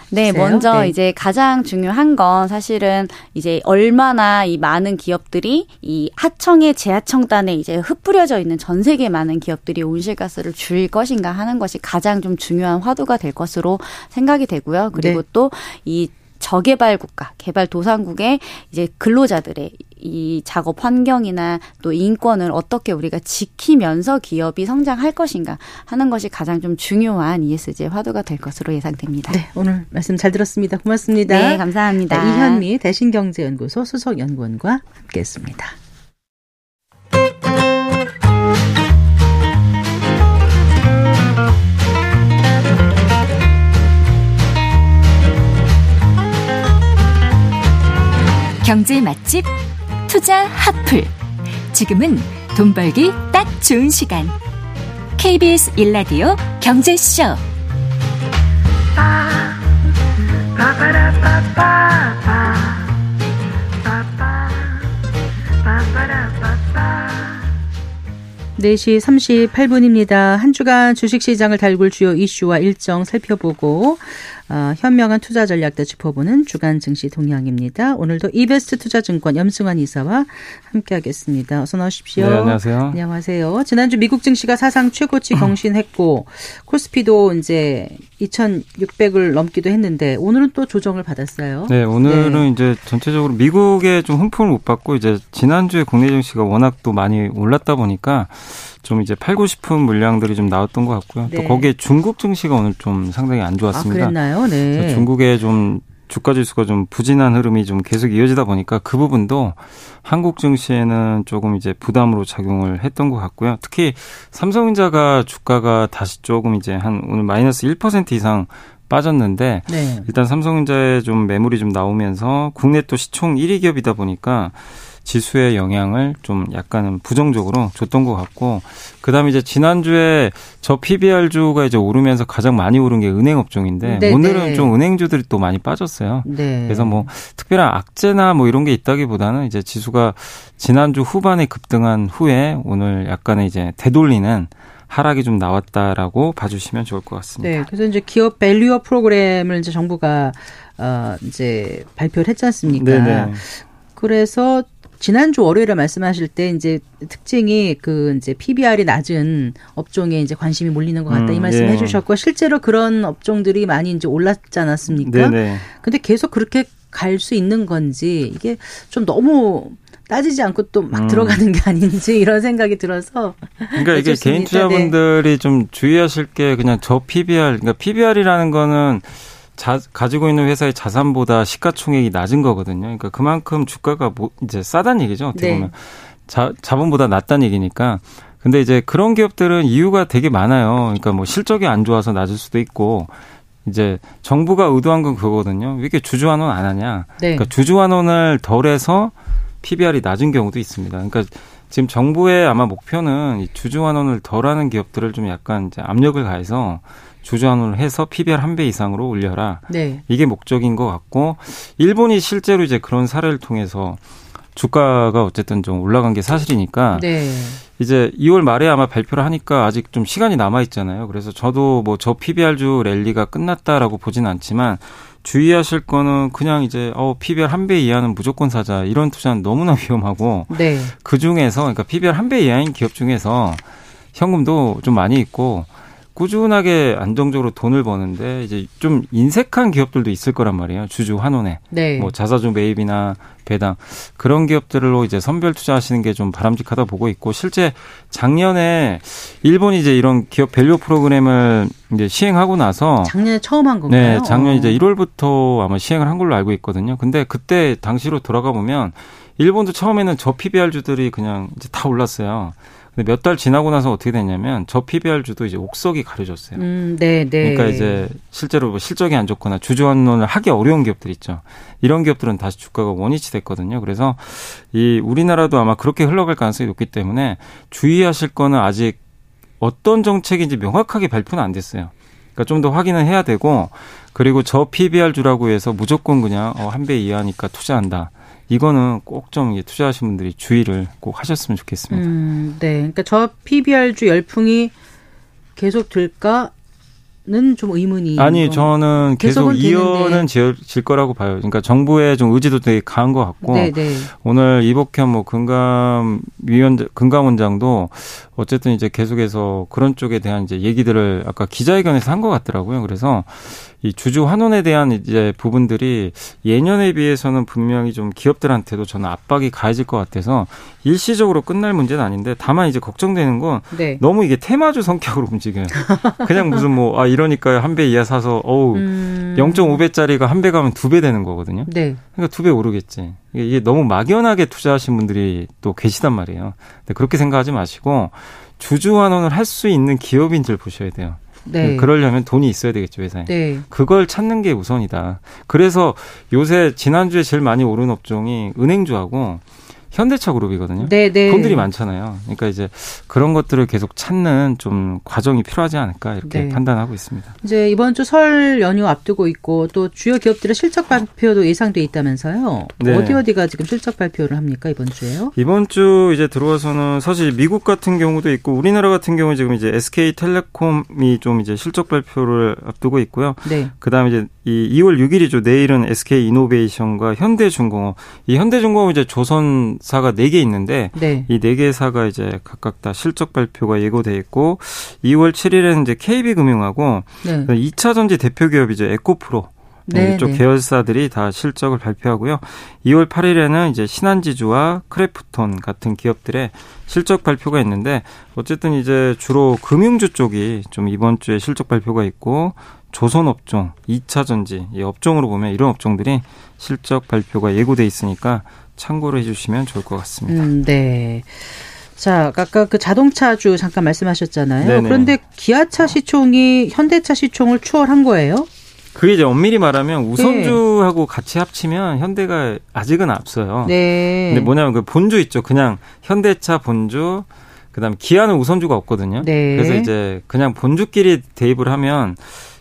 네, 있어요? 먼저 네. 이제 가장 중요한 건 사실은 이제 얼마나 이 많은 기업들이 이 하청의 재하청단에 이제 흩뿌려져 있는 전 세계 많은 기업들이 온실가스를 줄일 것인가 하는 것이 가장 좀 중요한 화두가 될 것으로 생각이 되고요. 그리고 네. 또이 저개발 국가, 개발 도상국의 이제 근로자들의 이 작업 환경이나 또 인권을 어떻게 우리가 지키면서 기업이 성장할 것인가 하는 것이 가장 좀 중요한 ESG의 화두가 될 것으로 예상됩니다. 네, 오늘 말씀 잘 들었습니다. 고맙습니다. 네, 감사합니다. 네, 이현미 대신경제연구소 수석연구원과 함께했습니다. 경제 맛집 투자 핫플. 지금은 돈 벌기 딱 좋은 시간. KBS 일라디오 경제쇼. 네시 38분입니다. 한 주간 주식시장을 달굴 주요 이슈와 일정 살펴보고 어, 현명한 투자 전략도 짚어보는 주간 증시 동향입니다. 오늘도 이베스트 투자증권 염승환 이사와 함께하겠습니다. 어서 나오십시오. 네, 안녕하세요. 안녕하세요. 지난주 미국 증시가 사상 최고치 [CLEARS THROAT] 경신했고 코스피도 이제 2,600을 넘기도 했는데 오늘은 또 조정을 받았어요. 네, 오늘은 네. 이제 전체적으로 미국에 좀 훈풍을 못 받고 이제 지난주에 국내 증시가 워낙 또 많이 올랐다 보니까 좀 이제 팔고 싶은 물량들이 좀 나왔던 것 같고요. 네. 또 거기에 중국 증시가 오늘 좀 상당히 안 좋았습니다. 아, 그랬나요? 네. 중국의 좀 주가 지수가 좀 부진한 흐름이 좀 계속 이어지다 보니까 그 부분도 한국 증시에는 조금 이제 부담으로 작용을 했던 것 같고요. 특히 삼성전자가 주가가 다시 조금 이제 한 오늘 마이너스 1% 이상 빠졌는데 네. 일단 삼성전자에 좀 매물이 좀 나오면서 국내 또 시총 1위 기업이다 보니까 지수의 영향을 좀 약간은 부정적으로 줬던 것 같고 그다음에 이제 지난주에 저 PBR주가 이제 오르면서 가장 많이 오른 게 은행 업종인데 네 오늘은 네. 좀 은행주들이 또 많이 빠졌어요. 네. 그래서 뭐 특별한 악재나 뭐 이런 게 있다기보다는 이제 지수가 지난주 후반에 급등한 후에 오늘 약간의 이제 되돌리는 하락이 좀 나왔다라고 봐주시면 좋을 것 같습니다. 네, 그래서 이제 기업 밸류어 프로그램을 이제 정부가 어 이제 발표를 했지 않습니까? 네네. 그래서 지난주 월요일에 말씀하실 때 이제 특징이 그 이제 PBR이 낮은 업종에 이제 관심이 몰리는 것 같다 음, 이 말씀 예. 해주셨고 실제로 그런 업종들이 많이 이제 올랐지 않았습니까? 네네. 근데 계속 그렇게 갈 수 있는 건지 이게 좀 너무 따지지 않고 또막 음. 들어가는 게 아닌지 이런 생각이 들어서. 그러니까 이게 개인 네. 투자분들이 네. 좀 주의하실 게 그냥 저 PBR, 그러니까 PBR이라는 거는 자, 가지고 있는 회사의 자산보다 시가총액이 낮은 거거든요. 그러니까 그만큼 주가가 뭐 이제 싸다는 얘기죠. 어떻게 네. 보면 자, 자본보다 낮다는 얘기니까. 근데 이제 그런 기업들은 이유가 되게 많아요. 그러니까 뭐 실적이 안 좋아서 낮을 수도 있고 이제 정부가 의도한 건 그거거든요. 왜 이렇게 주주환원 안 하냐? 네. 그러니까 주주환원을 덜해서 PBR이 낮은 경우도 있습니다. 그러니까 지금 정부의 아마 목표는 주주환원을 덜하는 기업들을 좀 약간 이제 압력을 가해서 주주환원을 해서 PBR 한 배 이상으로 올려라. 네. 이게 목적인 것 같고 일본이 실제로 이제 그런 사례를 통해서 주가가 어쨌든 좀 올라간 게 사실이니까 네. 이제 2월 말에 아마 발표를 하니까 아직 좀 시간이 남아 있잖아요. 그래서 저도 뭐 저 PBR주 랠리가 끝났다라고 보진 않지만 주의하실 거는 그냥 이제 어 PBR 한 배 이하는 무조건 사자 이런 투자는 너무나 [LAUGHS] 위험하고 네. 그 중에서 그러니까 PBR 한 배 이하인 기업 중에서 현금도 좀 많이 있고 꾸준하게 안정적으로 돈을 버는데 이제 좀 인색한 기업들도 있을 거란 말이에요. 주주 환원에. 네. 뭐 자사주 매입이나 배당 그런 기업들로 이제 선별 투자하시는 게 좀 바람직하다 보고 있고 실제 작년에 일본이 이제 이런 기업 value 프로그램을 이제 시행하고 나서 작년에 처음 한 건가요? 네, 작년 이제 1월부터 아마 시행을 한 걸로 알고 있거든요. 근데 그때 당시로 돌아가 보면 일본도 처음에는 저 PBR주들이 그냥 이제 다 올랐어요. 근데 몇 달 지나고 나서 어떻게 됐냐면 저 PBR주도 이제 옥석이 가려졌어요. 음, 네, 네. 그러니까 이제 실제로 뭐 실적이 안 좋거나 주주환원을 하기 어려운 기업들 있죠. 이런 기업들은 다시 주가가 원위치 됐거든요. 그래서 이 우리나라도 아마 그렇게 흘러갈 가능성이 높기 때문에 주의하실 거는 아직 어떤 정책인지 명확하게 발표는 안 됐어요. 그러니까 좀 더 확인을 해야 되고 그리고 저 PBR주라고 해서 무조건 그냥 어, 한 배 이하니까 투자한다. 이거는 꼭 좀 투자하신 분들이 주의를 꼭 하셨으면 좋겠습니다. 음, 네. 그러니까 저 PBR주 열풍이 계속 될까? 는좀 의문이 아니 저는 계속 이어는 질, 질 거라고 봐요. 그러니까 정부의 좀 의지도 되게 강한 것 같고 네네. 네. 오늘 이복현 뭐 금감 위원 금감원장도 어쨌든 이제 계속해서 그런 쪽에 대한 이제 얘기들을 아까 기자회견에서 한 것 같더라고요. 그래서 이 주주 환원에 대한 이제 부분들이 예년에 비해서는 분명히 좀 기업들한테도 저는 압박이 가해질 것 같아서 일시적으로 끝날 문제는 아닌데 다만 이제 걱정되는 건 네. 너무 이게 테마주 성격으로 움직여요. 그냥 무슨 뭐아 이러니까 한 배 이하 사서 어우 음... 0.5배짜리가 한 배 가면 두 배 되는 거거든요. 네. 그러니까 두 배 오르겠지. 이게 너무 막연하게 투자하신 분들이 또 계시단 말이에요. 근데 그렇게 생각하지 마시고 주주 환원을 할 수 있는 기업인들 보셔야 돼요. 네. 그러려면 돈이 있어야 되겠죠 회사에. 네. 그걸 찾는 게 우선이다. 그래서 요새 지난주에 제일 많이 오른 업종이 은행주하고 현대차 그룹이거든요. 네, 네. 돈들이 많잖아요. 그러니까 이제 그런 것들을 계속 찾는 좀 과정이 필요하지 않을까 이렇게 네. 판단하고 있습니다. 이제 이번 주 설 연휴 앞두고 있고 또 주요 기업들의 실적 발표도 예상돼 있다면서요. 네. 어디 어디가 지금 실적 발표를 합니까 이번 주에요? 이번 주 이제 들어와서는 사실 미국 같은 경우도 있고 우리나라 같은 경우 지금 이제 SK텔레콤이 좀 이제 실적 발표를 앞두고 있고요. 네. 그다음에 이제 이 2월 6일이죠. 내일은 SK 이노베이션과 현대중공업. 이 현대중공업 이제 조선 사가 4개 있는데 네. 이 4개사가 이제 각각 다 실적 발표가 예고돼 있고 2월 7일에는 이제 KB금융하고 네. 2차 전지 대표 기업이죠. 에코프로. 네, 네, 이쪽 네. 계열사들이 다 실적을 발표하고요. 2월 8일에는 이제 신한지주와 크래프톤 같은 기업들의 실적 발표가 있는데 어쨌든 이제 주로 금융주 쪽이 좀 이번 주에 실적 발표가 있고 조선 업종, 2차 전지 이 업종으로 보면 이런 업종들이 실적 발표가 예고돼 있으니까 참고를 해주시면 좋을 것 같습니다. 음, 네. 자, 아까 그 자동차주 잠깐 말씀하셨잖아요. 네네. 그런데 기아차 시총이 현대차 시총을 추월한 거예요? 그게 이제 엄밀히 말하면 우선주하고 네. 같이 합치면 현대가 아직은 앞서요. 네. 근데 뭐냐면 그 본주 있죠. 그냥 현대차 본주 그다음에 기아는 우선주가 없거든요. 네. 그래서 이제 그냥 본주끼리 대입을 하면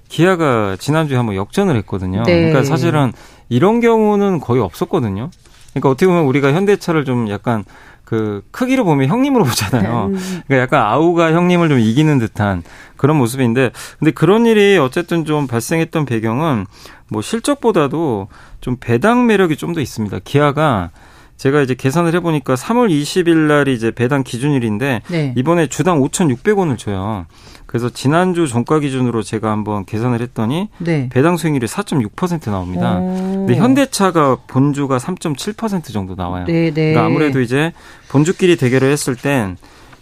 기아가 지난주에 한번 역전을 했거든요. 네. 그러니까 사실은 이런 경우는 거의 없었거든요. 그러니까 어떻게 보면 우리가 현대차를 좀 약간 그 크기로 보면 형님으로 보잖아요. 음. 그러니까 약간 아우가 형님을 좀 이기는 듯한 그런 모습인데 근데 그런 일이 어쨌든 좀 발생했던 배경은 뭐 실적보다도 좀 배당 매력이 좀 더 있습니다. 기아가 제가 이제 계산을 해보니까 3월 20일 날이 이제 배당 기준일인데 네. 이번에 주당 5,600원을 줘요. 그래서 지난주 종가 기준으로 제가 한번 계산을 했더니 네. 배당 수익률이 4.6% 나옵니다. 오. 근데 현대차가 본주가 3.7% 정도 나와요. 네, 네. 그러니까 아무래도 이제 본주끼리 대결을 했을 땐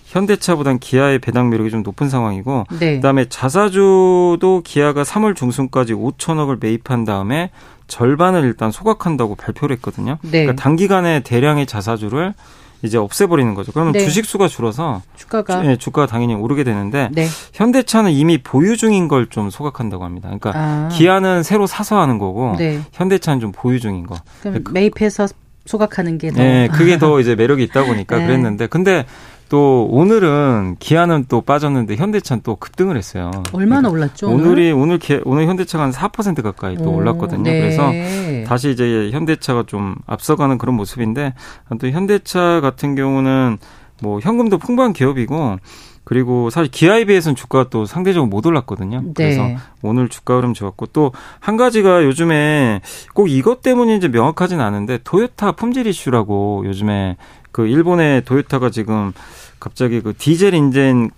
현대차보단 기아의 배당 매력이 좀 높은 상황이고 네. 그다음에 자사주도 기아가 3월 중순까지 5천억을 매입한 다음에 절반을 일단 소각한다고 발표를 했거든요. 네. 그러니까 단기간에 대량의 자사주를 이제 없애버리는 거죠. 그러면 네. 주식 수가 줄어서 주가가 네, 주가가 당연히 오르게 되는데 네. 현대차는 이미 보유 중인 걸 좀 소각한다고 합니다. 그러니까 아. 기아는 새로 사서 하는 거고 네. 현대차는 좀 보유 중인 거. 그럼 매입해서 소각하는 게 더. 네, 그게 [LAUGHS] 더 이제 매력이 있다 보니까 네. 그랬는데 근데 또 오늘은 기아는 또 빠졌는데 현대차는 또 급등을 했어요. 얼마나 그러니까 올랐죠? 오늘이 오늘 기, 오늘 현대차가 한 4% 가까이 또 오, 올랐거든요. 네. 그래서 다시 이제 현대차가 좀 앞서가는 그런 모습인데 또 현대차 같은 경우는 뭐 현금도 풍부한 기업이고 그리고 사실 기아에 비해서는 주가가 또 상대적으로 못 올랐거든요. 네. 그래서 오늘 주가 흐름 좋았고 또 한 가지가 요즘에 꼭 이것 때문인지 명확하진 않은데 토요타 품질 이슈라고 요즘에 그 일본의 토요타가 지금 갑자기 그 디젤 인젠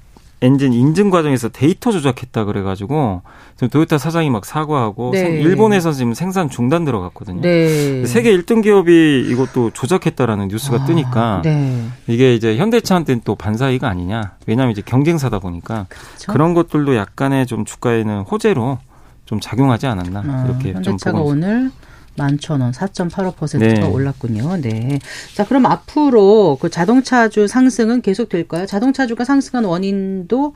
엔진 인증 과정에서 데이터 조작했다 그래가지고 지금 도요타 사장이 막 사과하고 네. 일본에서 지금 생산 중단 들어갔거든요. 네. 세계 1등 기업이 이것도 조작했다라는 뉴스가 아, 뜨니까 네. 이게 이제 현대차한테는 또 반사이익 아니냐. 왜냐하면 이제 경쟁사다 보니까 그렇죠? 그런 것들도 약간의 좀 주가에는 호재로 좀 작용하지 않았나 아, 이렇게 현대차가 좀 보고 오늘 만천 원, 4.85%가 네. 올랐군요. 네. 자, 그럼 앞으로 그 자동차주 상승은 계속 될까요? 자동차주가 상승한 원인도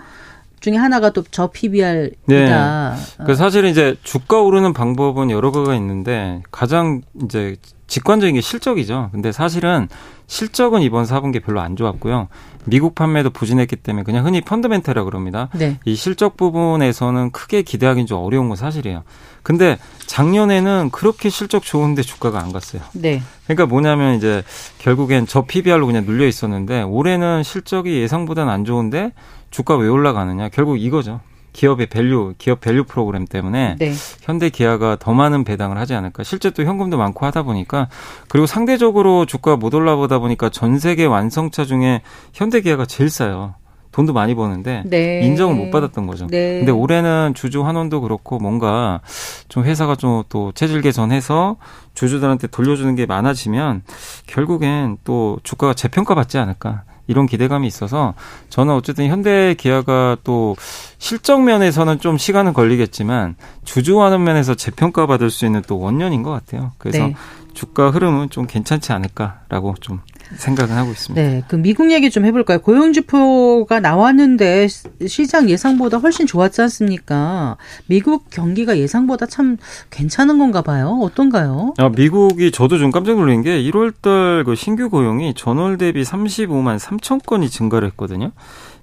중에 하나가 또 저 PBR이다. 네. 그 사실은 이제 주가 오르는 방법은 여러 가지가 있는데 가장 이제 직관적인 게 실적이죠. 근데 사실은 실적은 이번 4분기 별로 안 좋았고요. 미국 판매도 부진했기 때문에 그냥 흔히 펀드멘탈이라고 그럽니다. 네. 이 실적 부분에서는 크게 기대하기는 좀 어려운 건 사실이에요. 근데 작년에는 그렇게 실적 좋은데 주가가 안 갔어요. 네. 그러니까 뭐냐면 이제 결국엔 저 PBR로 그냥 눌려 있었는데 올해는 실적이 예상보다는 안 좋은데 주가 왜 올라가느냐? 결국 이거죠. 기업의 value, 기업 value 프로그램 때문에 네. 현대 기아가 더 많은 배당을 하지 않을까. 실제 또 현금도 많고 하다 보니까 그리고 상대적으로 주가 못 올라오다 보니까 전 세계 완성차 중에 현대 기아가 제일 싸요. 돈도 많이 버는데 네. 인정을 못 받았던 거죠. 네. 근데 올해는 주주 환원도 그렇고 뭔가 좀 회사가 좀 또 체질 개선해서 주주들한테 돌려주는 게 많아지면 결국엔 또 주가가 재평가 받지 않을까. 이런 기대감이 있어서 저는 어쨌든 현대 기아가 또 실적 면에서는 좀 시간은 걸리겠지만 주주하는 면에서 재평가 받을 수 있는 또 원년인 것 같아요. 그래서 네. 주가 흐름은 좀 괜찮지 않을까라고 좀 생각은 하고 있습니다. 네, 그 미국 얘기 좀 해볼까요? 고용지표가 나왔는데 시장 예상보다 훨씬 좋았지 않습니까? 미국 경기가 예상보다 참 괜찮은 건가 봐요. 어떤가요? 아, 미국이 저도 좀 깜짝 놀란 게 1월달 그 신규 고용이 전월 대비 35만 3천 건이 증가를 했거든요.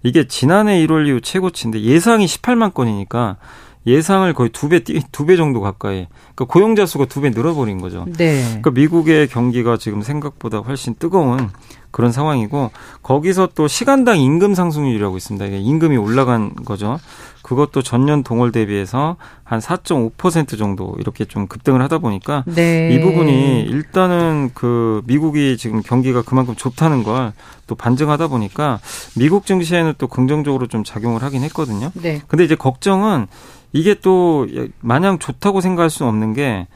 이게 지난해 1월 이후 최고치인데 예상이 18만 건이니까 예상을 거의 두 배, 두 배 정도 가까이. 그러니까 고용자 수가 두 배 늘어버린 거죠. 네. 그러니까 미국의 경기가 지금 생각보다 훨씬 뜨거운 그런 상황이고 거기서 또 시간당 임금 상승률이라고 있습니다. 이게 임금이 올라간 거죠. 그것도 전년 동월 대비해서 한 4.5% 정도 이렇게 좀 급등을 하다 보니까 네. 이 부분이 일단은 그 미국이 지금 경기가 그만큼 좋다는 걸 또 반증하다 보니까 미국 증시에는 또 긍정적으로 좀 작용을 하긴 했거든요. 네. 근데 이제 걱정은 이게 또 마냥 좋다고 생각할 수는 없는 게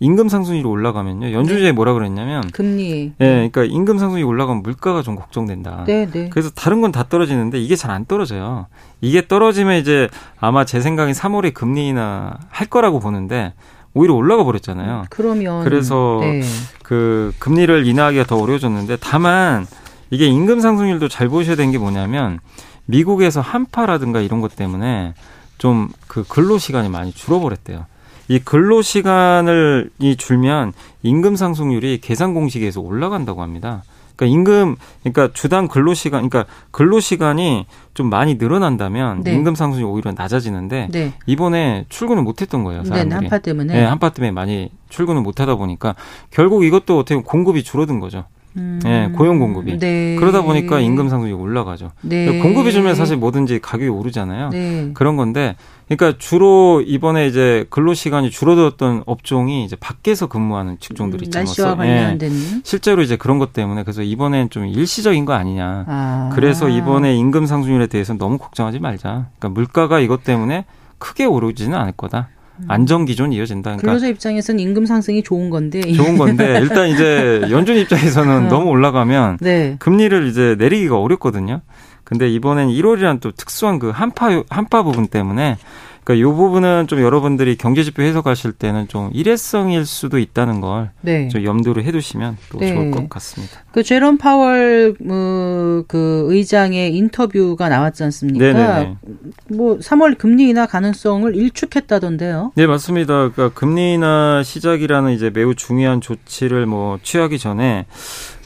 임금 상승률이 올라가면요. 연준이 네. 뭐라 그랬냐면 금리. 예, 네, 그러니까 임금 상승이 률 올라가면 물가가 좀 걱정된다. 네, 네. 그래서 다른 건 다 떨어지는데 이게 잘 안 떨어져요. 이게 떨어지면 이제 아마 제 생각엔 3월에 금리 나할 거라고 보는데 오히려 올라가 버렸잖아요. 그러면 그래서 네. 그 금리를 인하하기가 더 어려워졌는데 다만 이게 임금 상승률도 잘 보셔야 되는 게 뭐냐면 미국에서 한파라든가 이런 것 때문에 좀 그 근로 시간이 많이 줄어버렸대요. 이 근로 시간을 이 줄면 임금 상승률이 계산 공식에서 올라간다고 합니다. 그러니까 임금 그러니까 주당 근로 시간 그러니까 근로 시간이 좀 많이 늘어난다면 네. 임금 상승이 오히려 낮아지는데 네. 이번에 출근을 못 했던 거예요, 네, 사람들이. 네, 한파 때문에. 네, 한파 때문에 많이 출근을 못 하다 보니까 결국 이것도 어떻게 보면 공급이 줄어든 거죠. 음. 네, 고용 공급이. 네. 그러다 보니까 임금 상승이 올라가죠. 네. 공급이 줄면 사실 뭐든지 가격이 오르잖아요. 네. 그런 건데, 그러니까 주로 이번에 이제 근로 시간이 줄어들었던 업종이 이제 밖에서 근무하는 직종들이 있잖아요. 날씨와 뭐 관련된. 네. 실제로 이제 그런 것 때문에 그래서 이번엔 좀 일시적인 거 아니냐. 아. 그래서 이번에 임금 상승률에 대해서는 너무 걱정하지 말자. 그러니까 물가가 이것 때문에 크게 오르지는 않을 거다. 안정 기존이 이어진다. 그러니까 근로자 입장에서는 임금 상승이 좋은 건데 좋은 건데 [LAUGHS] 일단 이제 연준 입장에서는 어. 너무 올라가면 네. 금리를 이제 내리기가 어렵거든요. 근데 이번엔 1월이란 또 특수한 그 한파 한파 부분 때문에 그러니까 이 부분은 좀 여러분들이 경제 지표 해석하실 때는 좀 일회성일 수도 있다는 걸좀 네. 염두를 해두시면 또 네. 좋을 것 같습니다. 그 제롬 파월 어, 그 의장의 인터뷰가 나왔지 않습니까? 네네네. 뭐 3월 금리 인하 가능성을 일축했다던데요. 네 맞습니다. 그러니까 금리 인하 시작이라는 이제 매우 중요한 조치를 뭐 취하기 전에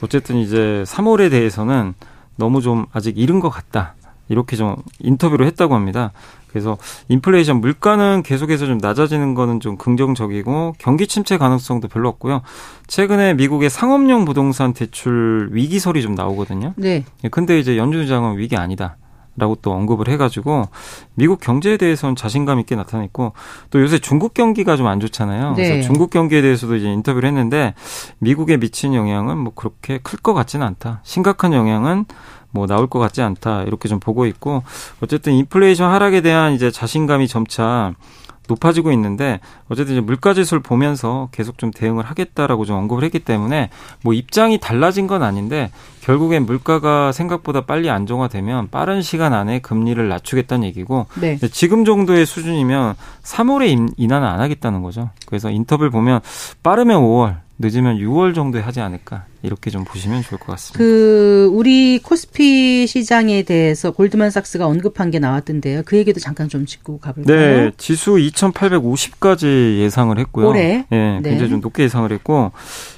어쨌든 이제 3월에 대해서는 너무 좀 아직 이른 것 같다. 이렇게 좀 인터뷰를 했다고 합니다. 그래서 인플레이션 물가는 계속해서 좀 낮아지는 거는 좀 긍정적이고 경기 침체 가능성도 별로 없고요. 최근에 미국의 상업용 부동산 대출 위기설이 좀 나오거든요. 네. 예, 근데 이제 연준 의장은 위기 아니다. 라고 또 언급을 해가지고 미국 경제에 대해서는 자신감 있게 나타냈고 또 요새 중국 경기가 좀 안 좋잖아요. 네. 그래서 중국 경기에 대해서도 이제 인터뷰를 했는데 미국에 미친 영향은 뭐 그렇게 클 것 같지는 않다. 심각한 영향은 뭐 나올 것 같지 않다 이렇게 좀 보고 있고 어쨌든 인플레이션 하락에 대한 이제 자신감이 점차 높아지고 있는데 어쨌든 이제 물가 지수를 보면서 계속 좀 대응을 하겠다라고 좀 언급을 했기 때문에 뭐 입장이 달라진 건 아닌데 결국엔 물가가 생각보다 빨리 안정화되면 빠른 시간 안에 금리를 낮추겠다는 얘기고 네. 지금 정도의 수준이면 3월에 인하는 안 하겠다는 거죠. 그래서 인터뷰를 보면 빠르면 5월 늦으면 6월 정도에 하지 않을까 이렇게 좀 보시면 좋을 것 같습니다. 그 우리 코스피 시장에 대해서 골드만삭스가 언급한 게 나왔던데요. 그 얘기도 잠깐 좀 짚고 가볼까요? 네, 지수 2,850까지 예상을 했고요. 올해 네, 굉장히 네. 좀 높게 예상을 했고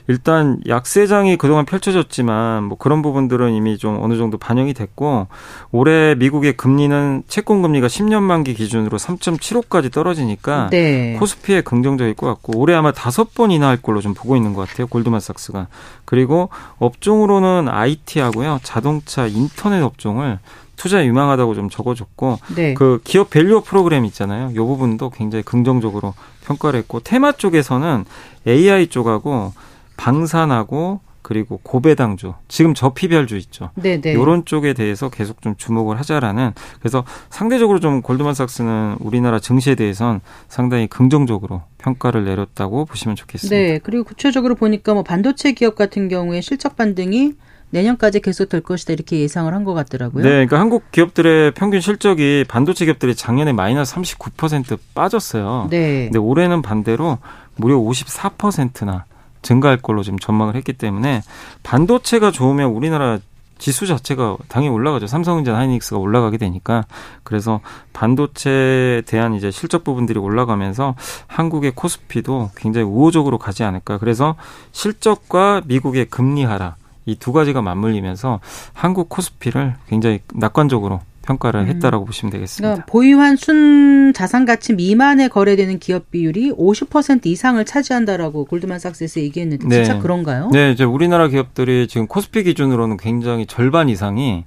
일단 약세장이 그동안 펼쳐졌지만 뭐 그런 부분들은 이미 좀 어느 정도 반영이 됐고 올해 미국의 금리는 채권 금리가 10년 만기 기준으로 3.75까지 떨어지니까 네. 코스피에 긍정적일 것 같고 올해 아마 다섯 번 인하할 걸로 좀 보고 있는 것 같아요. 골드만삭스가 그리고 업종으로는 IT하고요 자동차 인터넷 업종을 투자 유망하다고 좀 적어줬고 네. 그 기업 밸류어 프로그램 있잖아요. 이 부분도 굉장히 긍정적으로 평가를 했고 테마 쪽에서는 AI 쪽하고 방산하고 그리고 고배당주 지금 저피별주 있죠. 네네. 이런 쪽에 대해서 계속 좀 주목을 하자라는 그래서 상대적으로 좀 골드만삭스는 우리나라 증시에 대해선 상당히 긍정적으로 평가를 내렸다고 보시면 좋겠습니다. 네. 그리고 구체적으로 보니까 뭐 반도체 기업 같은 경우에 실적 반등이 내년까지 계속 될 것이다 이렇게 예상을 한 것 같더라고요. 네, 그러니까 한국 기업들의 평균 실적이 반도체 기업들이 작년에 마이너스 39% 빠졌어요. 네. 근데 올해는 반대로 무려 54%나 증가할 걸로 지금 전망을 했기 때문에 반도체가 좋으면 우리나라 지수 자체가 당연히 올라가죠. 삼성전자, 하이닉스가 올라가게 되니까 그래서 반도체에 대한 이제 실적 부분들이 올라가면서 한국의 코스피도 굉장히 우호적으로 가지 않을까. 그래서 실적과 미국의 금리 하락 이 두 가지가 맞물리면서 한국 코스피를 굉장히 낙관적으로 평가를 음. 했다라고 보시면 되겠습니다. 그러니까 보유한 순 자산 가치 미만에 거래되는 기업 비율이 50% 이상을 차지한다라고 골드만삭스에서 얘기했는데 네. 진짜 그런가요? 네, 이제 우리나라 기업들이 지금 코스피 기준으로는 굉장히 절반 이상이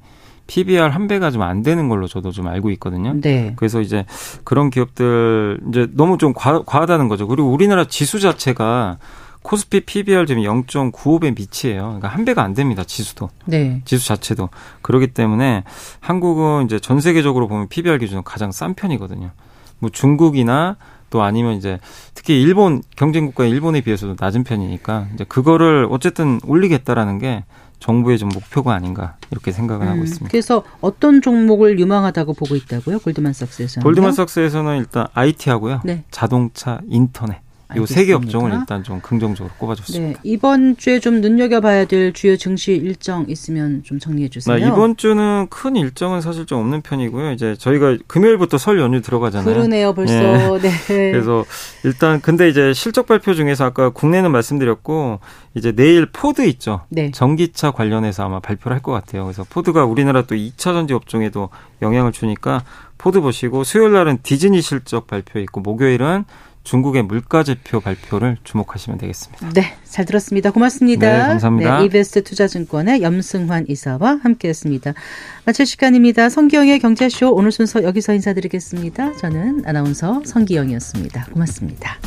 PBR 한 배가 좀 안 되는 걸로 저도 좀 알고 있거든요. 네. 그래서 이제 그런 기업들 이제 너무 좀 과, 과하다는 거죠. 그리고 우리나라 지수 자체가 코스피 PBR 지금 0.95배 미치예요. 그러니까 한 배가 안 됩니다. 지수도. 네. 지수 자체도. 그렇기 때문에 한국은 이제 전 세계적으로 보면 PBR 기준은 가장 싼 편이거든요. 뭐 중국이나 또 아니면 이제 특히 일본 경쟁 국가 일본에 비해서도 낮은 편이니까 이제 그거를 어쨌든 올리겠다라는 게 정부의 좀 목표가 아닌가 이렇게 생각을 음, 하고 있습니다. 그래서 어떤 종목을 유망하다고 보고 있다고요? 골드만삭스에서는? 골드만삭스에서는 일단 IT하고요. 네. 자동차, 인터넷 요세개 업종을 일단 좀 긍정적으로 꼽아줬습니다. 네, 이번 주에 좀 눈여겨봐야 될 주요 증시 일정 있으면 좀 정리해 주세요. 네, 이번 주는 큰 일정은 사실 좀 없는 편이고요. 이제 저희가 금요일부터 설 연휴 들어가잖아요. 그러네요, 벌써. 네. [LAUGHS] 네. 그래서 일단 근데 이제 실적 발표 중에서 아까 국내는 말씀드렸고 이제 내일 포드 있죠. 네. 전기차 관련해서 아마 발표를 할 것 같아요. 그래서 포드가 우리나라 또 2차 전지 업종에도 영향을 주니까 포드 보시고 수요일 날은 디즈니 실적 발표 있고 목요일은 중국의 물가지표 발표를 주목하시면 되겠습니다. 네, 잘 들었습니다. 고맙습니다. 네, 감사합니다. 네, 이베스트 투자증권의 염승환 이사와 함께했습니다. 마칠 시간입니다. 성기영의 경제쇼 오늘 순서 여기서 인사드리겠습니다. 저는 아나운서 성기영이었습니다. 고맙습니다.